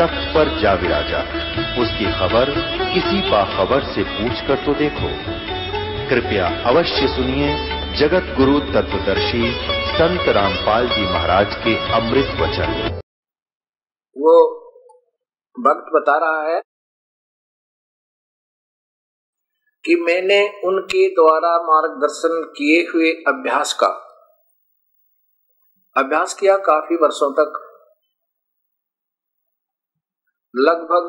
तख्त पर जा विराजा। उसकी खबर किसी बाखबर से पूछ कर तो देखो। कृपया अवश्य सुनिए जगत गुरु तत्वदर्शी संत रामपाल जी महाराज के अमृत वचन। वो भक्त बता रहा है कि मैंने उनके द्वारा मार्गदर्शन किए हुए अभ्यास का, अभ्यास किया काफ़ी वर्षों तक। लगभग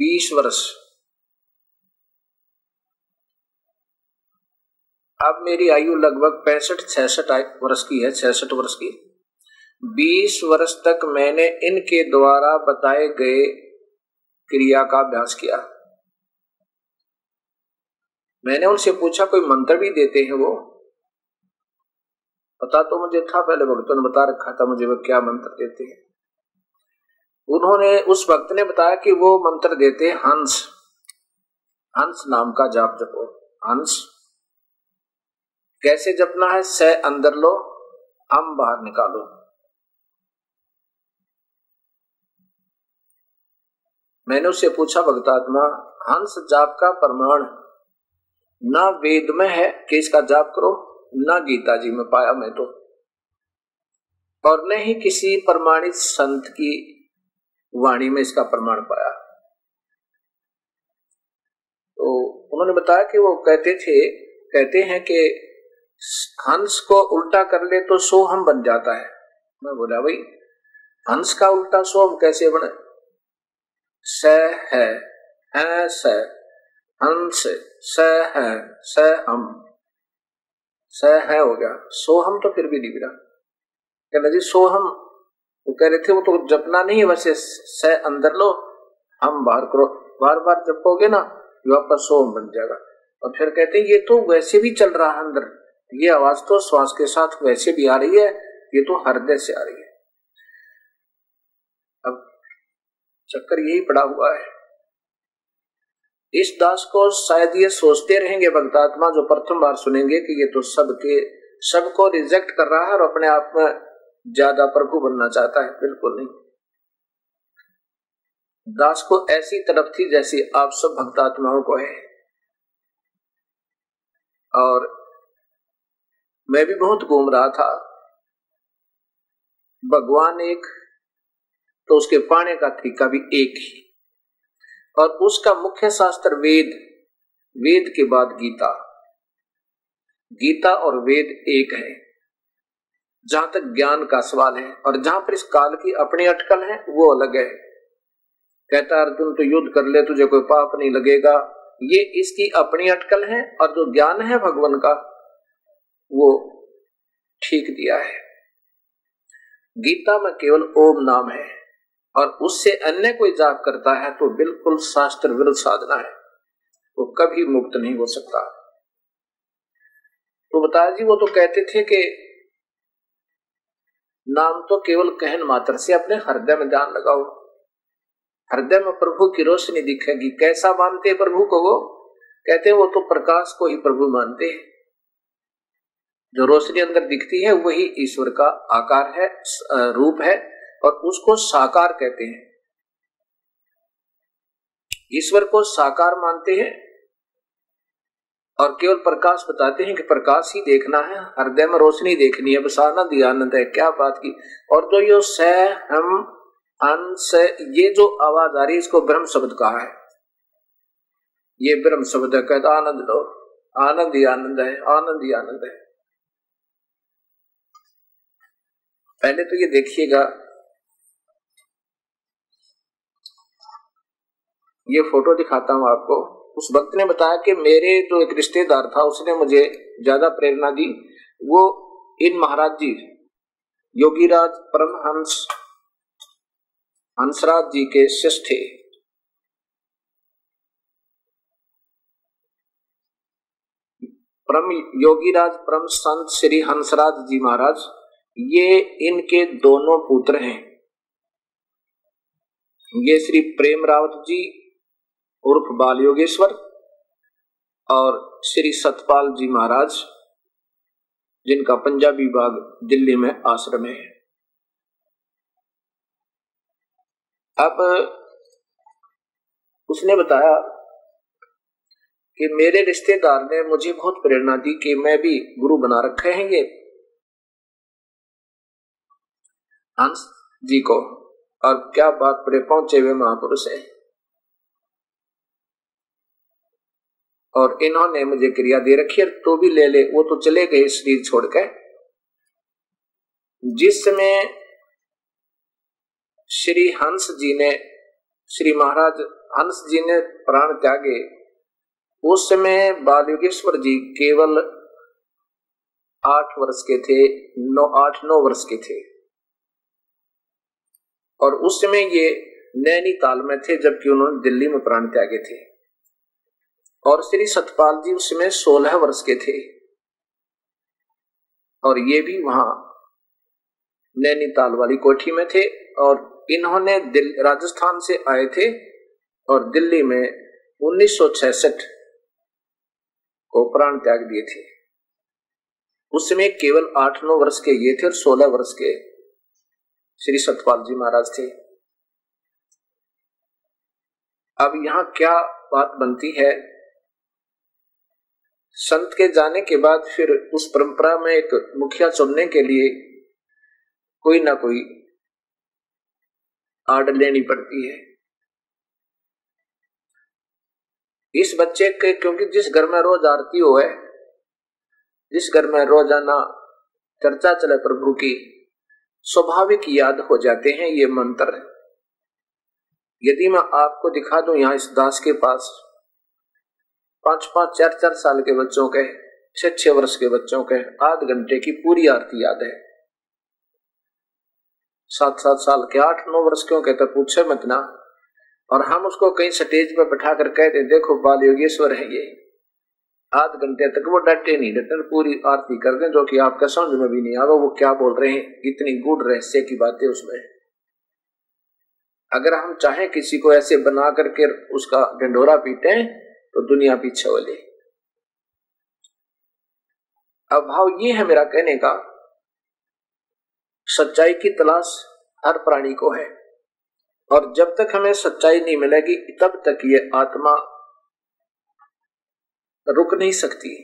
20 वर्ष। अब मेरी आयु लगभग पैंसठ, छसठ वर्ष की है, छसठ वर्ष की। 20 वर्ष तक मैंने इनके द्वारा बताए गए क्रिया का अभ्यास किया। मैंने उनसे पूछा, कोई मंत्र भी देते हैं वो? पता तो मुझे था, पहले भक्तों ने बता रखा था मुझे, वो क्या मंत्र देते हैं। उन्होंने उस भक्त ने बताया कि वो मंत्र देते हंस। हंस नाम का जाप जपो। हंस, कैसे जपना है? स अंदर लो, हम बाहर निकालो। मैंने उससे पूछा भक्तात्मा हंस जाप का प्रमाण ना वेद में है कि इसका जाप करो, ना गीता जी में पाया मैं तो। और न ही किसी प्रमाणित संत की वाणी में इसका प्रमाण पाया। तो उन्होंने बताया कि वो कहते थे कहते हैं कि हंस को उल्टा कर ले तो सोहम बन जाता है। मैं बोला भाई हंस का उल्टा सोहम कैसे बने? स है, है स हंस स है स हम। स है हो गया सोहम तो फिर भी नहीं गिरा कहना जी सोहम वो कह रहे थे, वो तो जपना नहीं है, वैसे स अंदर लो, हम बाहर करो। बार बार जपोगे ना वापस सोहम बन जाएगा। और फिर कहते हैं, ये तो वैसे भी चल रहा है अंदर। ये आवाज़ तो श्वास के साथ वैसे भी आ रही है, ये तो हृदय से आ रही है। अब चक्कर यही पड़ा हुआ है। इस दास को शायद ये सोचते रहेंगे भक्तात्मा, जो प्रथम बार सुनेंगे कि ये तो सबके, सबको रिजेक्ट कर रहा है और अपने आप में ज़्यादा प्रभु बनना चाहता है। बिल्कुल नहीं। दास को ऐसी तरफ़ थी जैसी आप सब भक्तात्माओं को है। और मैं भी बहुत घूम रहा था। भगवान एक तो उसके पाने का तरीका भी एक ही। और उसका मुख्य शास्त्र वेद वेद के बाद गीता। गीता और वेद एक है। जहाँ तक ज्ञान का सवाल है और जहाँ पर इस काल की अपनी अटकल है, वो अलग है। कहता अर्जुन तो युद्ध कर ले, तुझे कोई पाप नहीं लगेगा। ये इसकी अपनी अटकल है और जो ज्ञान है भगवान का, वो ठीक दिया है। गीता में केवल ओम नाम है और उससे अन्य कोई जाप करता है तो बिल्कुल शास्त्र विरुद्ध साधना है। वो कभी मुक्त नहीं हो सकता। तो बताया जी, वो तो कहते थे कि नाम तो केवल कहन मात्र से अपने हृदय में ध्यान लगाओ। हृदय में प्रभु की रोशनी दिखेगी। कैसा मानते प्रभु को वो? कहते वो तो प्रकाश को ही प्रभु मानते हैं। जो रोशनी अंदर दिखती है, वही ईश्वर का आकार है रूप है और उसको साकार कहते हैं। ईश्वर को साकार मानते हैं और केवल प्रकाश बताते हैं कि प्रकाश ही देखना है, हृदय में रोशनी देखनी है बस आनंद है। क्या बात की। और जो यो स, हम अंश ये जो आवाज़ आ रही है, इसको ब्रह्म शब्द कहा है। ये ब्रह्म शब्द है, कहता आनंद लो। आनंद ही आनंद है, आनंद ही आनंद है। पहले तो ये देखिएगा। ये फ़ोटो दिखाता हूँ आपको। उस वक्त ने बताया कि मेरे जो एक रिश्तेदार था, उसने मुझे ज़्यादा प्रेरणा दी। वो इन महाराज जी, योगीराज परमहंस, हंसराज जी के शिष्य थे। परम योगीराज, परम संत श्री हंसराज जी महाराज, ये इनके दोनों पुत्र हैं। ये श्री प्रेम रावत जी उर्फ़ बाल योगेश्वर और श्री सतपाल जी महाराज, जिनका पंजाबी बाग दिल्ली में आश्रम है। अब उसने बताया कि मेरे रिश्तेदार ने मुझे बहुत प्रेरणा दी कि मैं भी गुरु बना रखे हैं ये। हंस जी को, और क्या बात पहुँचे हुए महापुरुष है। और इन्होंने मुझे क्रिया दे रखी है तो भी ले ले, वो तो चले गए शरीर छोड़कर। जिस समय श्री हंस जी ने, श्री महाराज हंस जी ने प्राण त्यागे, उस समय बाल योगेश्वर जी केवल आठ वर्ष के थे, नौ, आठ, नौ वर्ष के थे। और उस समय ये नैनीताल में थे, जबकि उन्होंने दिल्ली में प्राण त्यागे थे। और श्री सतपाल जी उसमें सोलह वर्ष के थे। और ये भी वहाँ नैनीताल वाली कोठी में थे और इन्होंने राजस्थान से आए थे और दिल्ली में 1966 को प्राण त्याग दिए थे। उस समय केवल आठ नौ वर्ष के ये थे और सोलह वर्ष के श्री सतपाल जी महाराज थे। अब यहाँ क्या बात बनती है? संत के जाने के बाद फिर उस परंपरा में एक मुखिया चुनने के लिए कोई ना कोई आड़ लेनी पड़ती है। इस बच्चे के, क्योंकि जिस घर में रोज आरती हो है जिस घर में रोज़ाना चर्चा चले प्रभु की, स्वाभाविक याद हो जाते हैं ये मंत्र। यदि मैं आपको दिखा दूँ यहाँ इस दास के पास पाँच पाँच चार चार साल के बच्चों के छह छह वर्ष के बच्चों के आध घंटे की पूरी आरती याद है। सात सात साल के आठ, नौ वर्ष क्यों कहते पूछे मत ना। और हम उसको कहीं स्टेज पर बैठा कर कहते देखो बाल योगेश्वर है ये। आध घंटे तक वो डटे नहीं डटे पूरी आरती कर दें, जो कि आपका समझ में भी नहीं आगा वो क्या बोल रहे हैं इतनी गुड़ रहस्य की बातें उसमें अगर हम चाहें किसी को ऐसे बना करके उसका ढंडोरा पीटे तो दुनिया पीछे हो वाले। अब भाव ये है मेरा कहने का, सच्चाई की तलाश हर प्राणी को है। और जब तक हमें सच्चाई नहीं मिलेगी, तब तक ये आत्मा रुक नहीं सकती।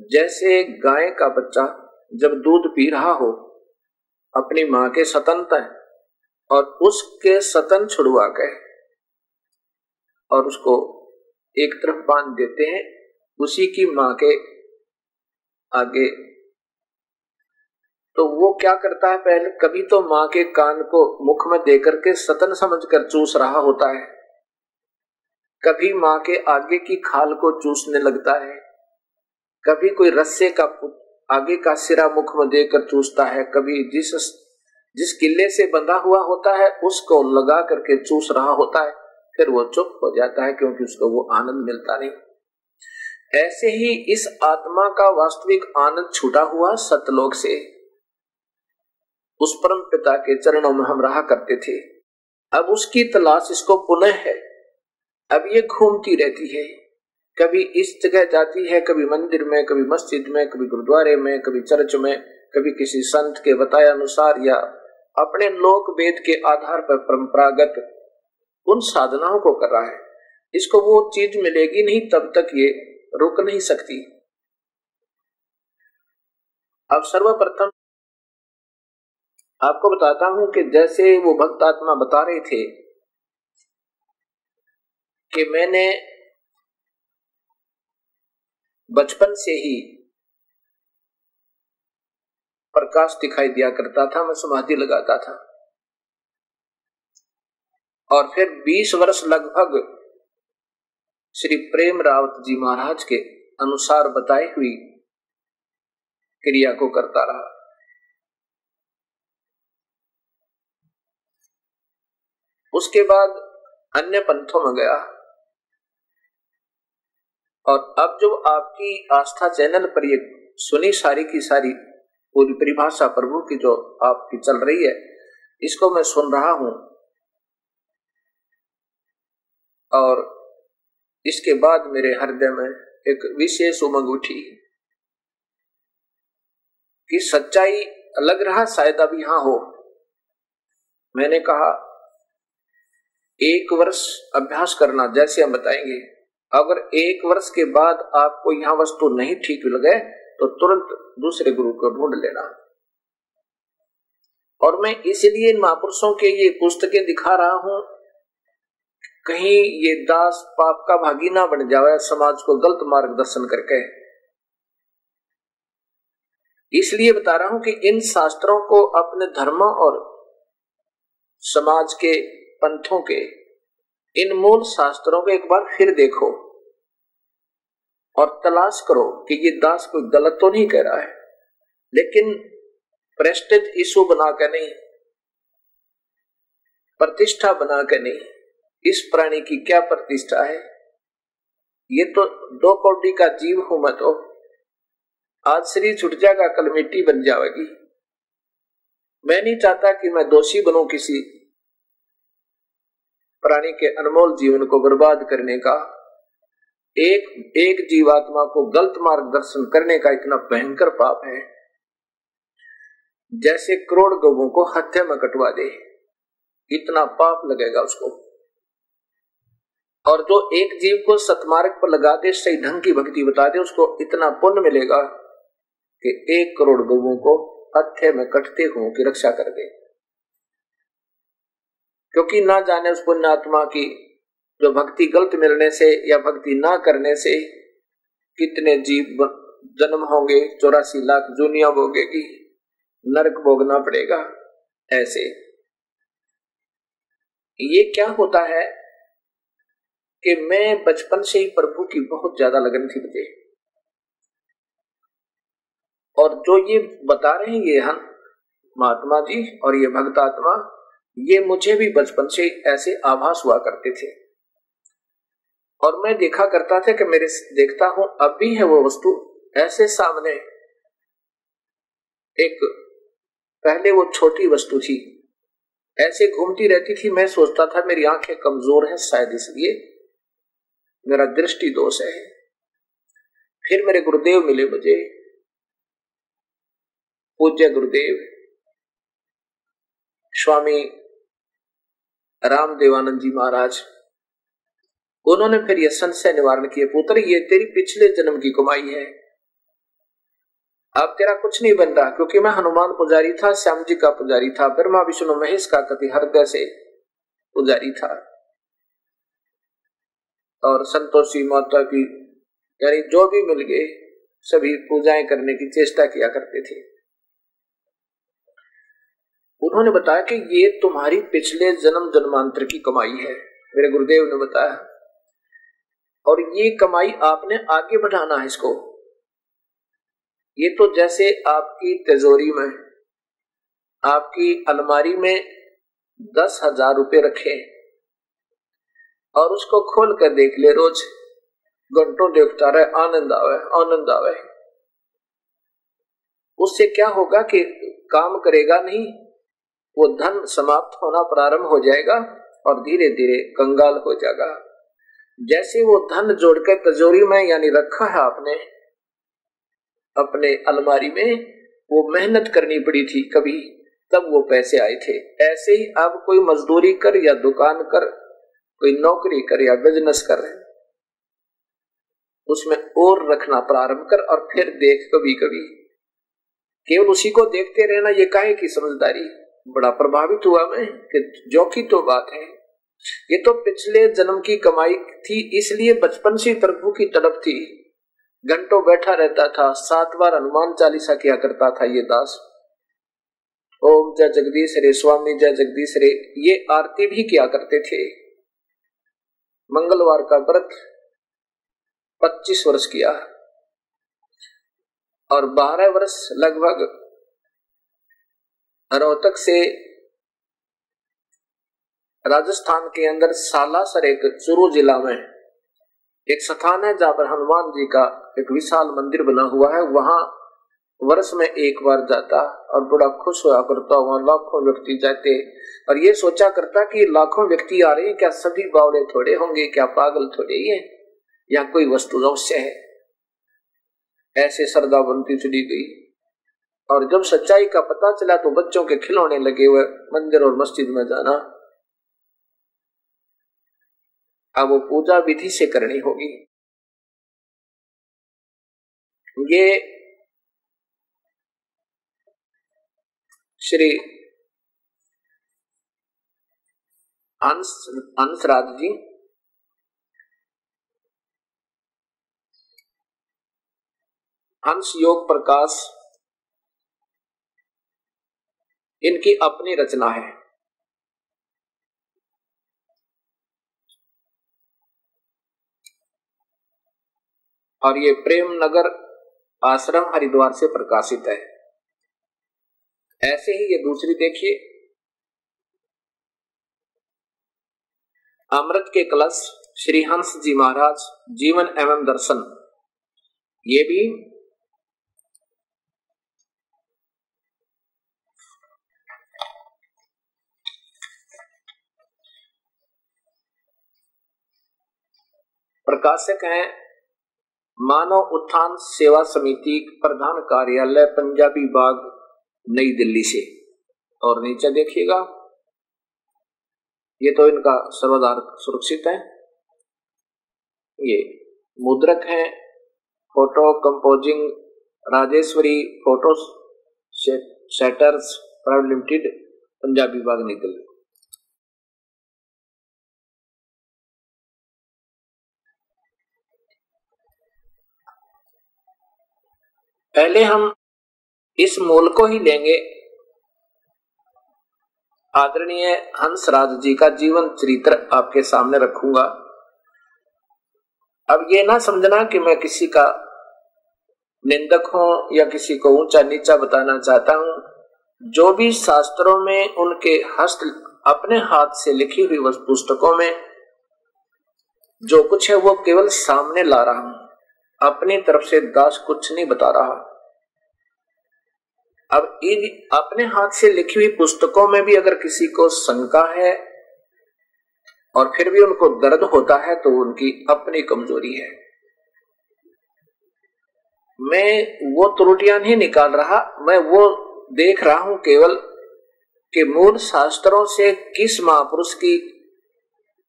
जैसे गाय का बच्चा जब दूध पी रहा हो, अपनी माँ के सतन है और उसके सतन छुड़वा के और उसको एक तरफ़ बाँध देते हैं, उसी की माँ के आगे। तो वो क्या करता है पहले कभी तो माँ के कान को मुख में देकर के सतन समझकर चूस रहा होता है। कभी माँ के आगे की खाल को चूसने लगता है। कभी कोई रस्से का आगे का सिरा मुख में देकर चूसता है। कभी जिस जिस किले से बंधा हुआ होता है, उसको लगा करके चूस रहा होता है। फिर वो चुप हो जाता है क्योंकि उसको वो आनंद मिलता नहीं। ऐसे ही इस आत्मा का वास्तविक आनंद छूटा हुआ सतलोक से। उस परम पिता के चरणों में हम रहा करते थे। अब उसकी तलाश इसको पुनः है। अब ये घूमती रहती है। कभी इस जगह जाती है, कभी मंदिर में, कभी मस्जिद में, कभी गुरुद्वारे में, कभी चर्च में, कभी किसी संत के बताए अनुसार या अपने लोक वेद के आधार पर परंपरागत उन साधनाओं को कर रहा है। इसको वो चीज़ मिलेगी नहीं, तब तक ये रुक नहीं सकती। अब सर्वप्रथम आपको बताता हूँ कि जैसे वो भक्त आत्मा बता रहे थे कि मैंने बचपन से ही प्रकाश दिखाई दिया करता था, मैं समाधि लगाता था। और फिर 20 वर्ष लगभग श्री प्रेम रावत जी महाराज के अनुसार बताई हुई क्रिया को करता रहा। उसके बाद अन्य पंथों में गया। और अब जो आपकी आस्था चैनल पर ये सुनी सारी की सारी पूरी परिभाषा प्रभु की जो आपकी चल रही है, इसको मैं सुन रहा हूँ। और इसके बाद मेरे हृदय में एक विशेष उमंग उठी कि सच्चाई लग रहा शायद अब यहाँ हो। मैंने कहा, एक वर्ष अभ्यास करना जैसे हम बताएँगे। अगर एक वर्ष के बाद आपको यहाँ वस्तु नहीं ठीक लगे तो तुरंत दूसरे गुरु को ढूंढ लेना। और मैं इसलिए इन महापुरुषों के ये पुस्तकें दिखा रहा हूँ कहीं ये दास पाप का भागी ना बन जाए, समाज को गलत मार्गदर्शन करके। इसलिए बता रहा हूँ कि इन शास्त्रों को अपने धर्म और समाज के पंथों के, इन मूल शास्त्रों को एक बार फिर देखो और तलाश करो कि ये दास कोई गलत तो नहीं कह रहा है, लेकिन प्रेस्टेज इशू बना के नहीं, प्रतिष्ठा बना के नहीं। इस प्राणी की क्या प्रतिष्ठा है? ये तो दो कौटी का जीव हूँ मैं तो। आज शरीर छुट जाएगा कल मिट्टी बन जाएगी। मैं नहीं चाहता कि मैं दोषी बनूं किसी प्राणी के अनमोल जीवन को बर्बाद करने का। एक एक जीवात्मा को गलत मार्गदर्शन करने का इतना भयंकर पाप है। जैसे करोड़ गवों को हत्या में कटवा दे, इतना पाप लगेगा उसको। और जो एक जीव को सतमार्ग पर लगा दे सही ढंग की भक्ति बता दे उसको इतना पुण्य मिलेगा कि एक करोड़ गवों को हत्थे में कटते हुए की रक्षा कर दे। क्योंकि ना जाने उस पुण्यात्मा की जो भक्ति गलत मिलने से या भक्ति ना करने से कितने जीव जन्म होंगे, चौरासी लाख जुनिया भोगेगी, नरक भोगना पड़ेगा, ऐसे। ये क्या होता है? कि मैं बचपन से ही प्रभु की बहुत ज़्यादा लगन थी मुझे। और जो ये बता रहे हैं ये हम महात्मा जी और ये भक्त आत्मा, ये मुझे भी बचपन से ऐसे आभास हुआ करते थे। और मैं देखा करता था कि मेरे देखता हूँ, अब भी है वो वस्तु ऐसे सामने। एक पहले वो छोटी वस्तु थी। ऐसे घूमती रहती थी, मैं सोचता था मेरी आँखें कमज़ोर हैं शायद इसलिए। मेरा दृष्टि दोष है। फिर मेरे गुरुदेव मिले मुझे। पूज्य गुरुदेव, स्वामी राम देवानंद जी महाराज, उन्होंने फिर यह संशय निवारण किए, पुत्र, ये तेरी पिछले जन्म की कमाई है। अब तेरा कुछ नहीं बन रहा, क्योंकि मैं हनुमान पुजारी था, श्याम जी का पुजारी था, ब्रह्मा, विष्णु, महेश का कति, हृदय से पुजारी था। और संतोषी माता की, यानी जो भी मिल गए, सभी पूजाएँ करने की चेष्टा किया करते थे। उन्होंने बताया कि ये तुम्हारी पिछले जन्म जन्मांतर की कमाई है, मेरे गुरुदेव ने बताया। और ये कमाई आपने आगे बढ़ाना है इसको। ये तो जैसे आपकी तिजोरी में, आपकी अलमारी में दस हज़ार रुपये रखे और उसको खोल कर देख ले, रोज घंटों देखता रहे, आनंद आवे आनंद आवे। उससे क्या होगा कि काम करेगा नहीं, वो धन समाप्त होना प्रारंभ हो जाएगा और धीरे धीरे कंगाल हो जाएगा। जैसे वो धन जोड़कर तजोरी में, यानी रखा है आपने, अपने अलमारी में, वो मेहनत करनी पड़ी थी कभी, तब वो पैसे आए थे। ऐसे ही अब कोई मजदूरी कर या दुकान कर कोई नौकरी कर या बिज़नेस कर रहे उसमें और रखना प्रारंभ कर और फिर देख कभी कभी केवल उसी को देखते रहना, ये काहे की समझदारी? बड़ा प्रभावित हुआ मैं कि जो की तो बात है। ये तो पिछले जन्म की कमाई थी, इसलिए बचपन से प्रभु की तड़प थी। घंटों बैठा रहता था, सात बार हनुमान चालीसा किया करता था ये दास। ओम जय जगदीश रे, स्वामी जय जगदीश रे, ये आरती भी किया करते थे। मंगलवार का व्रत 25 वर्ष किया और 12 वर्ष लगभग रोहतक से राजस्थान के अंदर सालासर एक चुरू जिला में एक स्थान है, जहाँ पर हनुमान जी का एक विशाल मंदिर बना हुआ है। वहाँ वर्ष में एक बार जाता और बड़ा खुश हुआ करता वहाँ लाखों व्यक्ति जाते और ये सोचा करता कि लाखों व्यक्ति आ रहे हैं, क्या सभी बावड़े थोड़े होंगे, क्या पागल थोड़े ही है, या कोई वस्तु अवश्य है? ऐसे श्रद्धा बनती चली गई। और जब सच्चाई का पता चला तो बच्चों के खिलौने लगे हुए मंदिर और मस्जिद में जाना। अब वो पूजा विधि से करनी होगी। ये श्री अंश, अंशराज जी। हंस योग प्रकाश, इनकी अपनी रचना है। और ये प्रेम नगर आश्रम हरिद्वार से प्रकाशित है। ऐसे ही ये दूसरी देखिए। अमृत के कलश, श्री हंस जी महाराज, जीवन एवं दर्शन। ये भी प्रकाशक हैं मानव उत्थान सेवा समिति प्रधान कार्यालय, पंजाबी बाग। नई दिल्ली से। और नीचे देखिएगा, ये तो इनका सर्वाधार सुरक्षित है। ये मुद्रक है photo composing Rajeshwari photo setters private limited Punjabi Bagh Nai Delhi पहले हम इस मूल को ही लेंगे। आदरणीय हंसराज जी का जीवन चरित्र आपके सामने रखूँगा। अब ये ना समझना कि मैं किसी का निंदक हूँ या किसी को ऊँचा नीचा बताना चाहता हूँ। जो भी शास्त्रों में उनके हस्त अपने हाथ से लिखी हुई पुस्तकों में जो कुछ है वो केवल सामने ला रहा हूँ। अपनी तरफ़ से दास कुछ नहीं बता रहा अब इन अपने हाथ से लिखी हुई पुस्तकों में भी अगर किसी को शंका है और फिर भी उनको दर्द होता है तो उनकी अपनी कमज़ोरी है। मैं वो त्रुटियाँ नहीं निकाल रहा, मैं वो देख रहा हूँ केवल कि मूल शास्त्रों से किस महापुरुष की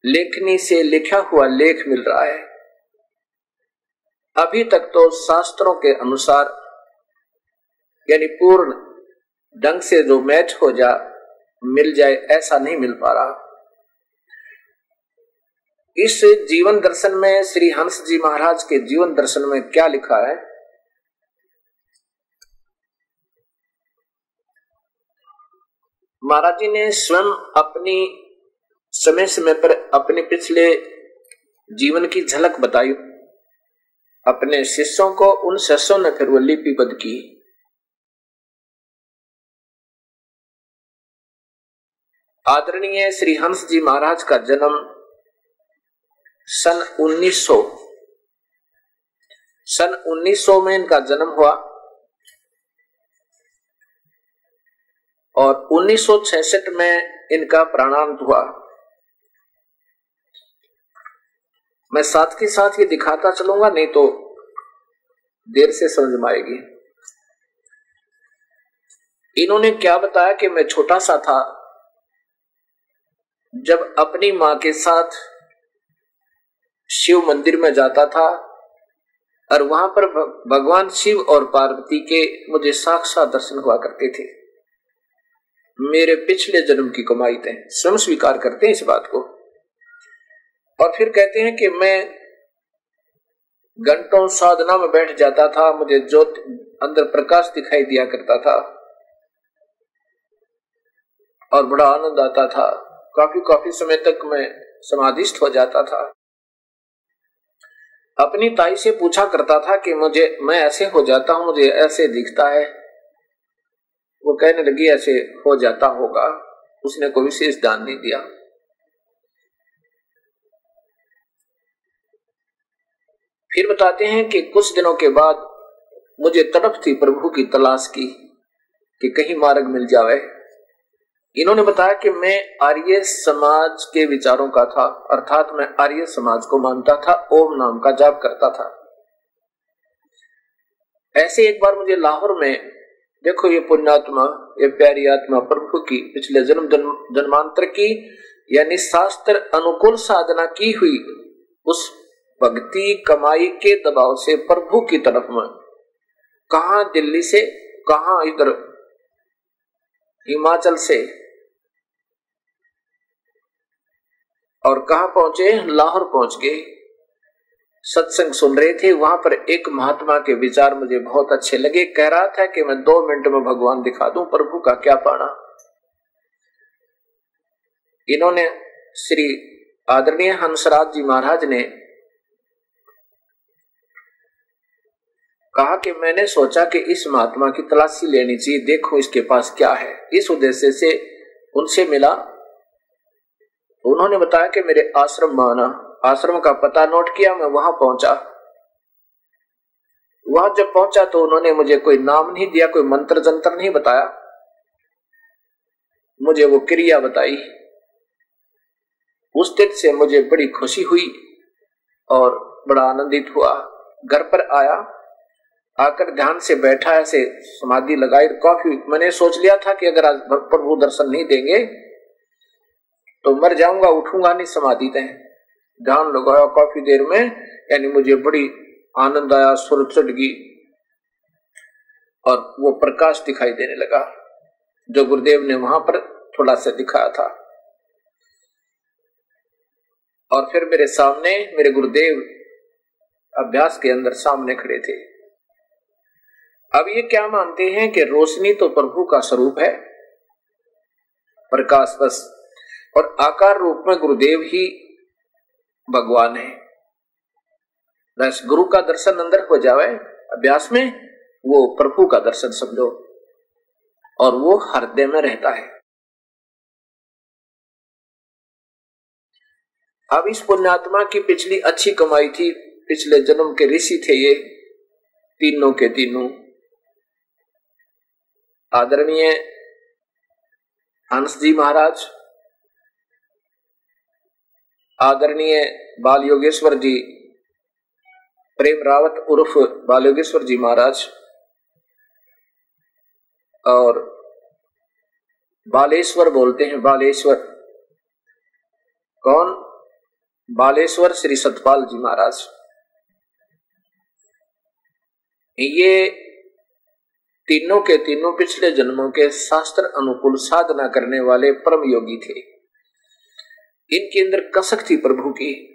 लेखनी से लिखा हुआ लेख मिल रहा है। अभी तक तो शास्त्रों के अनुसार यानी पूर्ण ढंग से जो मैच हो जा, मिल जाए, ऐसा नहीं मिल पा रहा। इस जीवन दर्शन में श्री हंस जी महाराज के जीवन दर्शन में क्या लिखा है? महाराज जी ने स्वयं अपनी समय समय पर अपने पिछले जीवन की झलक बताई। अपने शिष्यों को, उन शिष्यों ने फिर वो लिपिबद्ध की। आदरणीय श्री हंस जी महाराज का जन्म सन 1900 सन 1900 में इनका जन्म हुआ और 1966 में इनका प्राणांत हुआ। मैं साथ के साथ ये दिखाता चलूँगा, नहीं तो देर से समझ में आएगी। इन्होंने क्या बताया कि मैं छोटा सा था जब अपनी माँ के साथ शिव मंदिर में जाता था और वहाँ पर भगवान शिव और पार्वती के मुझे साक्षात दर्शन हुआ करते थे। मेरे पिछले जन्म की कमाई थे स्वयं स्वीकार करते हैं इस बात को। और फिर कहते हैं कि मैं घंटों साधना में बैठ जाता था, मुझे ज्योत अंदर प्रकाश दिखाई दिया करता था और बड़ा आनंद आता था। काफ़ी काफ़ी समय तक मैं समाधिस्थ हो जाता था। अपनी ताई से पूछा करता था कि मुझे, मैं ऐसे हो जाता हूँ, मुझे ऐसे दिखता है। वो कहने लगी, ऐसे हो जाता होगा। उसने कोई विशेष दान नहीं दिया। फिर बताते हैं कि कुछ दिनों के बाद मुझे तड़प थी प्रभु की तलाश की कि कहीं मार्ग मिल जावे। इन्होंने बताया कि मैं आर्य समाज के विचारों का था, अर्थात मैं आर्य समाज को मानता था, ओम नाम का जाप करता था। ऐसे एक बार मुझे लाहौर में, देखो ये पुण्यात्मा, ये प्यारी आत्मा प्रभु की, पिछले जन्म जन्मांतर की, यानी शास्त्र अनुकूल साधना की हुई, उस भक्ति कमाई के दबाव से प्रभु की तरफ़ में। कहा दिल्ली से, कहा इधर हिमाचल से और कहा पहुँचे? लाहौर पहुँच गए। सत्संग सुन रहे थे। वहाँ पर एक महात्मा के विचार मुझे बहुत अच्छे लगे। कह रहा था कि मैं दो मिनट में भगवान दिखा दूँ, प्रभु का क्या पाना। इन्होंने श्री आदरणीय हंसराज जी महाराज ने कहा कि मैंने सोचा कि इस महात्मा की तलाशी लेनी चाहिए। देखो इसके पास क्या है। इस उद्देश्य से उनसे मिला उन्होंने बताया कि मेरे आश्रम में आना, आश्रम का पता नोट किया, मैं वहाँ पहुँचा। वहाँ जब पहुँचा तो उन्होंने मुझे कोई नाम नहीं दिया, कोई मंत्र जंत्र नहीं बताया। मुझे वो क्रिया बताई। उस दिन से मुझे बड़ी खुशी हुई और बड़ा आनंदित हुआ। घर पर आया, आकर ध्यान से बैठा, ऐसे समाधि लगाई काफ़ी, मैंने सोच लिया था कि अगर आज प्रभु दर्शन नहीं देंगे तो मर जाऊँगा, उठूँगा नहीं समाधि तय ध्यान लगाया काफ़ी देर में, यानी मुझे बड़ी आनंद आया सुर चढ़ गई और वो प्रकाश दिखाई देने लगा, जो गुरुदेव ने वहाँ पर थोड़ा सा दिखाया था। और फिर मेरे सामने, मेरे गुरुदेव अभ्यास के अंदर सामने खड़े थे। अब ये क्या मानते हैं कि रोशनी तो प्रभु का स्वरूप है? प्रकाश बस और आकार रूप में गुरुदेव ही भगवान है। बस गुरु का दर्शन अंदर हो जावे, अभ्यास में वो प्रभु का दर्शन समझो, और वो हृदय में रहता है। अब इस पुण्यात्मा की पिछली अच्छी कमाई थी। पिछले जन्म के ऋषि थे ये, तीनों के तीनों। आदरणीय हंस जी महाराज आदरणीय बाल योगेश्वर जी, प्रेम रावत उर्फ़ बाल योगेश्वर जी महाराज, और बालेश्वर बोलते हैं, बालेश्वर। कौन? बालेश्वर श्री सतपाल जी महाराज। ये तीनों के तीनों पिछले जन्मों के शास्त्र अनुकूल साधना करने वाले परम योगी थे। इनके अंदर कसक थी प्रभु की।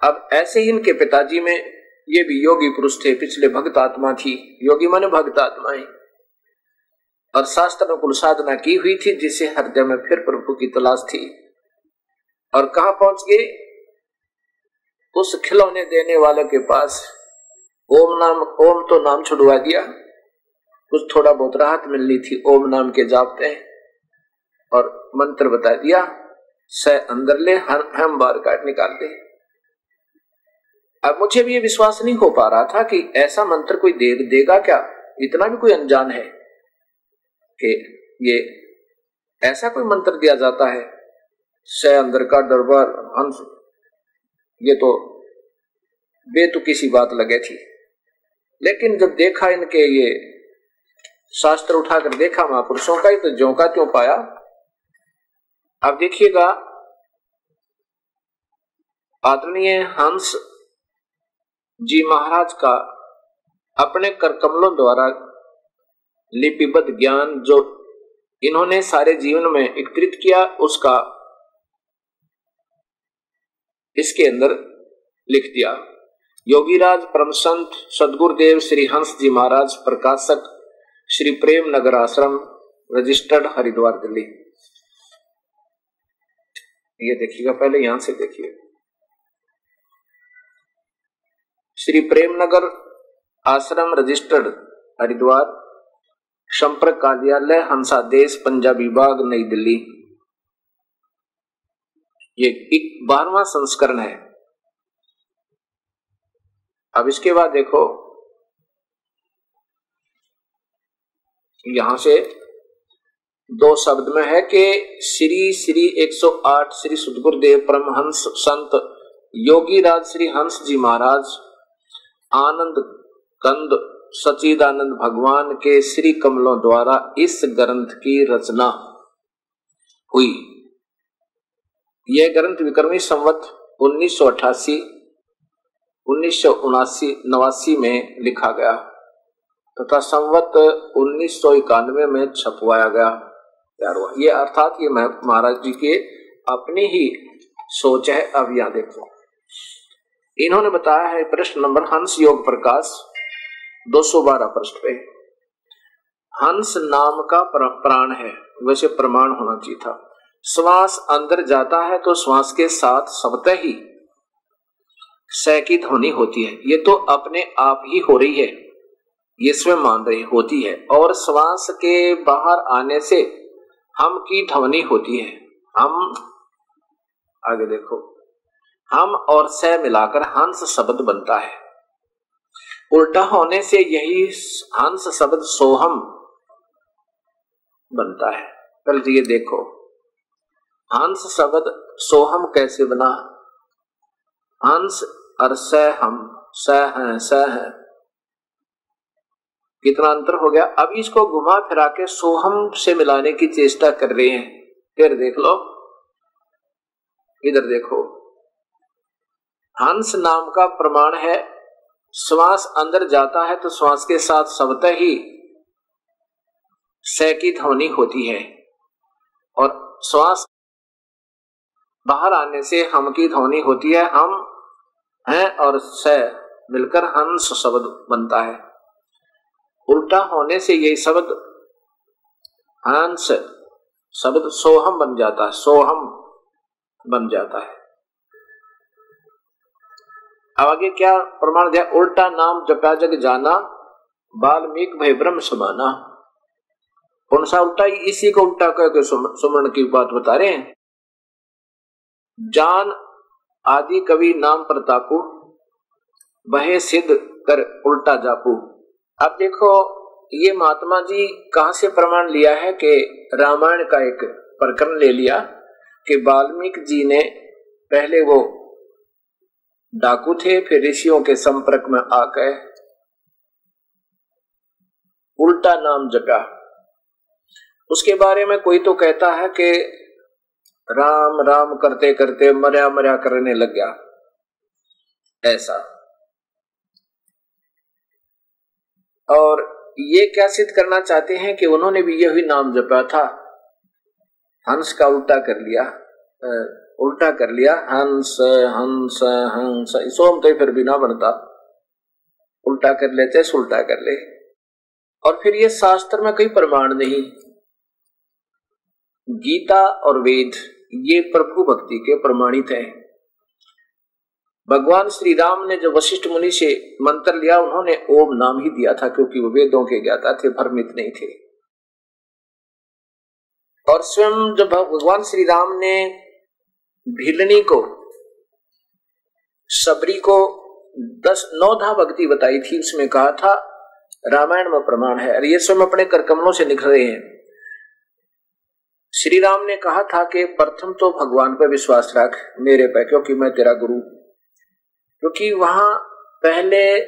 अब ऐसे ही इनके पिताजी में ये भी योगी पुरुष थे, पिछले भक्त आत्मा थी, योगी माने भक्त आत्माएँ और शास्त्र अनुकूल साधना की हुई थी, जिसे हृदय में फिर प्रभु की तलाश थी। और कहा पहुँच गए? उस खिलौने देने वाले के पास। ओम नाम, ओम तो नाम छुड़वा दिया। कुछ थोड़ा बहुत राहत मिलनी थी, ओम नाम के जापते और मंत्र बता दिया, स अंदर ले हम बार काट निकाल दे अब मुझे भी ये विश्वास नहीं हो पा रहा था कि ऐसा मंत्र कोई दे, देगा क्या? इतना भी कोई अनजान है कि ये ऐसा कोई मंत्र दिया जाता है, स अंदर का दरबार, हंस। ये तो बेतुकी सी बात लगे थी। लेकिन जब देखा इनके ये शास्त्र उठाकर देखा महापुरुषों का ही तो ज्यो का त्यों पाया अब देखिएगा, आदरणीय हंस जी महाराज का अपने कर कमलों द्वारा लिपिबद्ध ज्ञान जो इन्होंने सारे जीवन में एकत्रित किया, उसका इसके अंदर लिख दिया। योगीराज परम संत सदगुरुदेव श्री हंस जी महाराज, प्रकाशक श्री प्रेम नगर आश्रम, रजिस्टर्ड, हरिद्वार, दिल्ली। ये देखिएगा, पहले यहाँ से देखिए। श्री प्रेमनगर आश्रम रजिस्टर्ड, हरिद्वार, संपर्क कार्यालय, हंसा देश, पंजाबी बाग नई दिल्ली। ये बारवा संस्करण है। अब इसके बाद देखो, यहाँ से दो शब्द में है कि श्री श्री 108 श्री सुदगुरुदेव परमहंस संत योगी राज श्री हंस जी महाराज, आनंद कंद सचिदानंद भगवान के श्री कमलों द्वारा इस ग्रंथ की रचना हुई। यह ग्रंथ विक्रमी संवत उन्नीस सौ अठासी, उन्नीस सौ उनासी, नवासी में लिखा गया तथा संवत उन्नीस सौ इक्यानवे में छपवाया गया। तैयार हुआ। ये अर्थात ये महाराज जी के अपनी ही सोच है, अब यहाँ देखो। इन्होंने बताया है, प्रश्न नंबर हंस योग प्रकाश 212 पृष्ठ पे। हंस नाम का प्राण है, वैसे प्रमाण होना चाहिए था। श्वास अंदर जाता है तो श्वास के साथ सबतः ही स की ध्वनि होती है। ये तो अपने आप ही हो रही है, ये स्वयं मान रही होती है। और श्वास के बाहर आने से हम की ध्वनि होती है। हम, आगे देखो। हम और स मिलाकर हंस शब्द बनता है। उल्टा होने से यही हंस शब्द सोहम बनता है। कल ये देखो। हंस शब्द सोहम कैसे बना? हंस और स हम, स है स है। कितना अंतर हो गया। अब इसको घुमा फिरा के सोहम से मिलाने की चेष्टा कर रहे हैं। फिर देख लो। इधर देखो। हंस नाम का प्रमाण है। श्वास अंदर जाता है तो श्वास के साथ सबत ही स की ध्वनि होती है। और श्वास बाहर आने से हम की ध्वनि होती है। हम हैं और स मिलकर हंस शब्द बनता है। उल्टा होने से यही शब्द हंस शब्द सोहम बन जाता है, सोहम बन जाता है। अब आगे क्या प्रमाण दिया? उल्टा नाम जपा जग जाना बाल्मीक भय ब्रह्म समाना। कौन सा उल्टा? इसी को उल्टा करके सुमरण की बात बता रहे हैं। जान आदि कवि नाम प्रतापु बहे सिद्ध कर उल्टा जापू। अब देखो, ये महात्मा जी कहा से प्रमाण लिया है कि रामायण का एक प्रकरण ले लिया कि वाल्मीकि जी ने पहले वो डाकू थे, फिर ऋषियों के संपर्क में आकर उल्टा नाम जपा उसके बारे में कोई तो कहता है कि राम राम करते करते मर्या मर्या करने लग गया। ऐसा। और ये क्या सिद्ध करना चाहते हैं कि उन्होंने भी यही नाम जपा था? हंस का उल्टा कर लिया उल्टा कर लिया, हंस हंस हंस, सोम तो फिर भी ना बनता। उल्टा कर लेते उल्टा कर ले। और फिर ये शास्त्र में कोई प्रमाण नहीं। गीता और वेद, ये प्रभु भक्ति के प्रमाणित है। भगवान श्री राम ने जो वशिष्ठ मुनि से मंत्र लिया, उन्होंने ओम नाम ही दिया था, क्योंकि वो वेदों के ज्ञाता थे, भ्रमित नहीं थे। और स्वयं जब भगवान श्री राम ने भिलनी को, सबरी को दस नौधा भक्ति बताई थी, उसमें कहा था, रामायण में प्रमाण है। और ये स्वयं अपने करकमलों से निकल रहे हैं। श्री राम ने कहा था कि प्रथम तो भगवान पर विश्वास रख, मेरे पे, क्योंकि मैं तेरा गुरु क्योंकि वहाँ पहले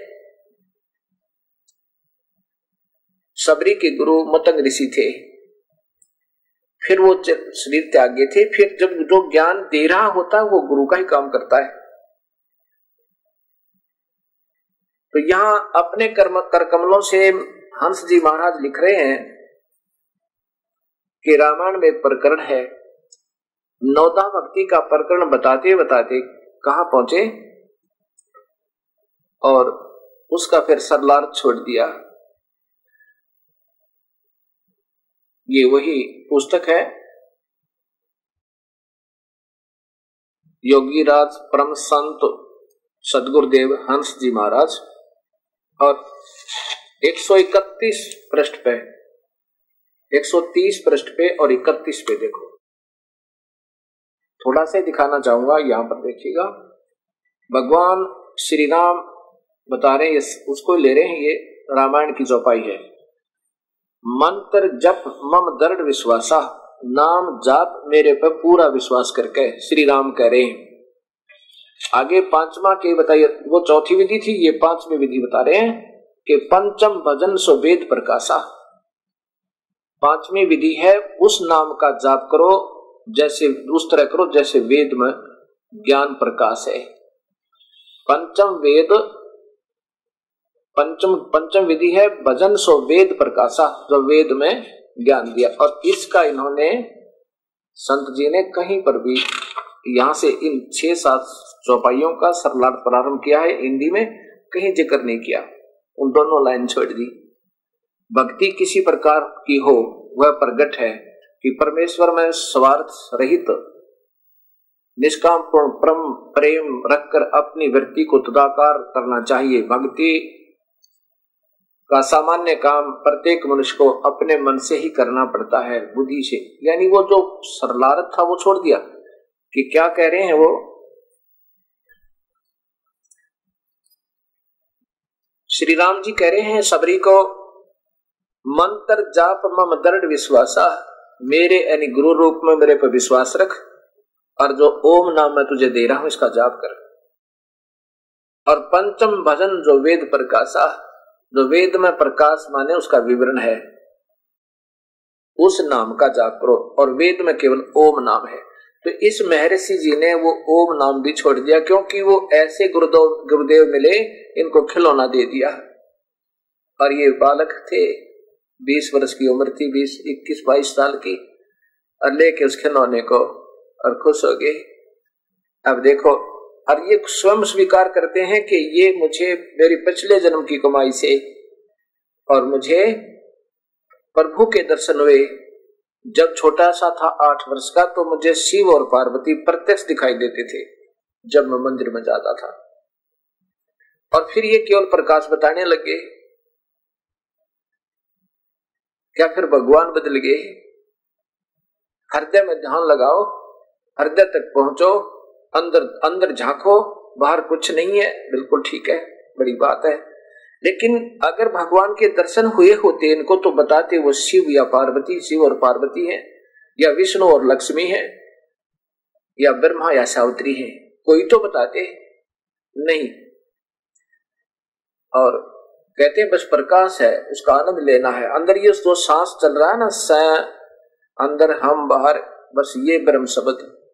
सबरी के गुरु मतंग ऋषि थे। फिर वो शरीर त्यागे थे, फिर जब जो ज्ञान दे रहा होता है वो गुरु का ही काम करता है। तो यहाँ अपने कर्म कर कमलों से हंस जी महाराज लिख रहे हैं कि रामायण में प्रकरण है। नौदा भक्ति का प्रकरण बताते बताते कहा पहुँचे? और उसका फिर सरलार छोड़ दिया। ये वही पुस्तक है। योगी राज परम संत सदगुरुदेव हंस जी महाराज और 131 पृष्ठ पे 130 पृष्ठ पे और 31 पे देखो। थोड़ा सा दिखाना चाहूँगा, यहाँ पर देखिएगा। भगवान श्री राम बता रहे हैं उसको ले रहे हैं, ये रामायण की चौपाई है। मंत्र जप मम दृढ़ विश्वासा, नाम जाप मेरे पर पूरा विश्वास करके श्री राम कह रहे हैं। आगे पांचवा के बताइए, वो चौथी विधि थी, ये पांचवी विधि बता रहे हैं कि पंचम भजन सो वेद प्रकाशा। पांचवी विधि है, उस नाम का जाप करो, जैसे, उस तरह करो जैसे वेद में ज्ञान प्रकाश है। पंचम वेद पंचम पंचम विधि है भजन सो वेद प्रकाशा, जो वेद में ज्ञान दिया। और इसका इन्होंने संत जी ने कहीं पर भी यहाँ से इन छह, सात चौपाइयों का सरलार्थ प्रारंभ किया है, हिंदी में कहीं ज़िक्र नहीं किया। उन दोनों लाइन छोड़ दी। भक्ति किसी प्रकार की हो, वह प्रगट है कि परमेश्वर में स्वार्थ रहित, निष्काम परम, प्रेम रखकर अपनी वृत्ति को तदाकार करना चाहिए। भक्ति का सामान्य काम प्रत्येक मनुष्य को अपने मन से ही करना पड़ता है, बुद्धि से। यानी वो जो सरलारत था, वो छोड़ दिया। कि क्या कह रहे हैं वो? श्री राम जी कह रहे हैं, सबरी को मंत्र जाप मम दृढ़ विश्वासा। मेरे यानी गुरु रूप में मेरे पर विश्वास रख। और जो ओम नाम मैं तुझे दे रहा हूँ, इसका जाप कर। और पंचम भजन जो वेद प्रकाशा जो वेद में प्रकाश माने उसका विवरण है। उस नाम का जाप करो और वेद में केवल ओम नाम है। तो इस महर्षि जी ने वो ओम नाम भी छोड़ दिया क्योंकि वो ऐसे गुरुदेव गुरुदेव मिले, इनको खिलौना दे दिया। और ये बालक थे, बीस वर्ष की उम्र थी, बीस, इक्कीस, बाईस साल की। और लेके उस खिलौने को और खुश हो गए। अब देखो और ये स्वयं स्वीकार करते हैं कि ये मुझे मेरी पिछले जन्म की कमाई से और मुझे प्रभु के दर्शन हुए। जब छोटा सा था आठ वर्ष का तो मुझे शिव और पार्वती प्रत्यक्ष दिखाई देते थे जब मैं मंदिर में जाता था। और फिर ये केवल प्रकाश बताने लगे। क्या फिर भगवान बदल गए? हृदय में ध्यान लगाओ, हृदय तक पहुंचो अंदर अंदर झांको, बाहर कुछ नहीं है। बिल्कुल ठीक है, बड़ी बात है। लेकिन अगर भगवान के दर्शन हुए होते, इनको तो बताते वो शिव या पार्वती, शिव और पार्वती है, या विष्णु और लक्ष्मी है, या ब्रह्मा या सावित्री है। कोई तो बताते नहीं। और कहते हैं, बस प्रकाश है, उसका आनंद लेना है। अंदर ये जो सांस चल रहा है ना, स, अंदर हम, बाहर, बस ये ब्रह्म शब्द।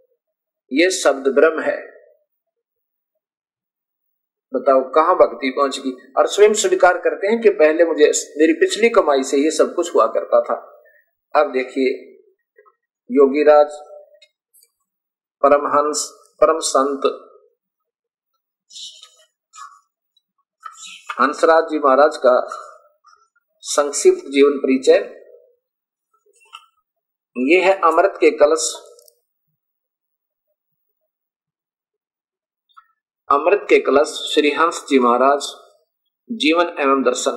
ये शब्द ब्रह्म है। बताओ, कहाँ भक्ति पहुँच गई? और स्वयं स्वीकार करते हैं कि पहले मुझे मेरी पिछली कमाई से ये सब कुछ हुआ करता था। अब देखिए, योगीराज, परमहंस परम संत हंसराज जी महाराज का संक्षिप्त जीवन परिचय। ये है अमृत के कलश। अमृत के कलश श्री हंस जी महाराज जीवन एवं दर्शन।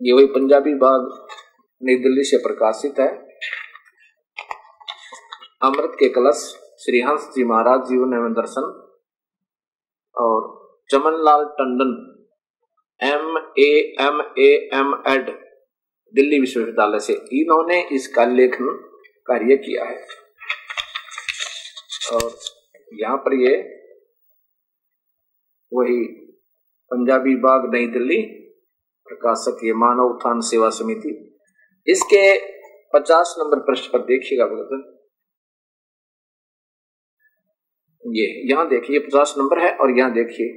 ये वही पंजाबी बाग नई दिल्ली से प्रकाशित है। अमृत के कलश श्री हंस जी महाराज जीवन एवं दर्शन और Chaman Lal Tandon M A M A M Ed Delhi विश्वविद्यालय से। इन्होंने इसका लेखन कार्य किया है। और यहाँ पर ये वही पंजाबी बाग नई दिल्ली, प्रकाशक ये मानव उत्थान सेवा समिति। इसके पचास नंबर पृष्ठ पर देखिएगा भगत ये, यहाँ देखिए, पचास नंबर है और यहाँ देखिए।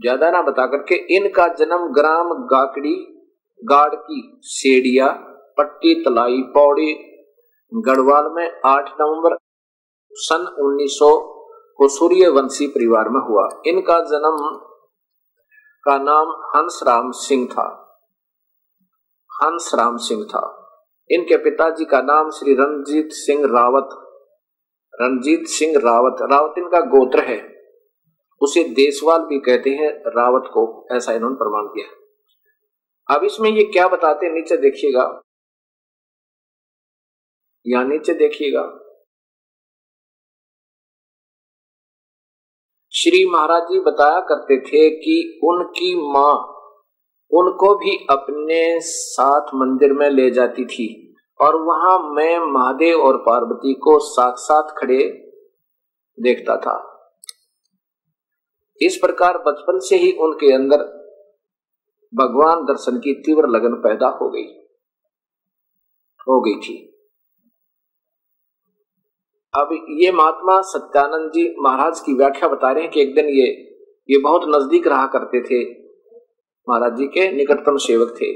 ज़्यादा ना बता करके इनका जन्म ग्राम गाकड़ी, गाड़ की सेडिया, पट्टी तलाई, पौड़ी, गढ़वाल में 8 नवंबर सन 1900 को सूर्यवंशी परिवार में हुआ। इनका जन्म का नाम हंस राम सिंह था। हंस राम सिंह था। इनके पिताजी का नाम श्री रणजीत सिंह रावत, रणजीत सिंह रावत। रावत इनका गोत्र है। उसे देशवाल भी कहते हैं रावत को, ऐसा इन्होंने प्रमाण किया अब इसमें ये क्या बताते हैं, नीचे देखिएगा। या नीचे देखिएगा। श्री महाराज जी बताया करते थे कि उनकी माँ उनको भी अपने साथ मंदिर में ले जाती थी और वहाँ मैं महादेव और पार्वती को साथ साथ खड़े देखता था। इस प्रकार बचपन से ही उनके अंदर भगवान दर्शन की तीव्र लगन पैदा हो गई हो गई थी। अब ये महात्मा सत्यानंद जी महाराज की व्याख्या बता रहे हैं कि एक दिन ये ये बहुत नज़दीक रहा करते थे, महाराज जी के निकटतम सेवक थे।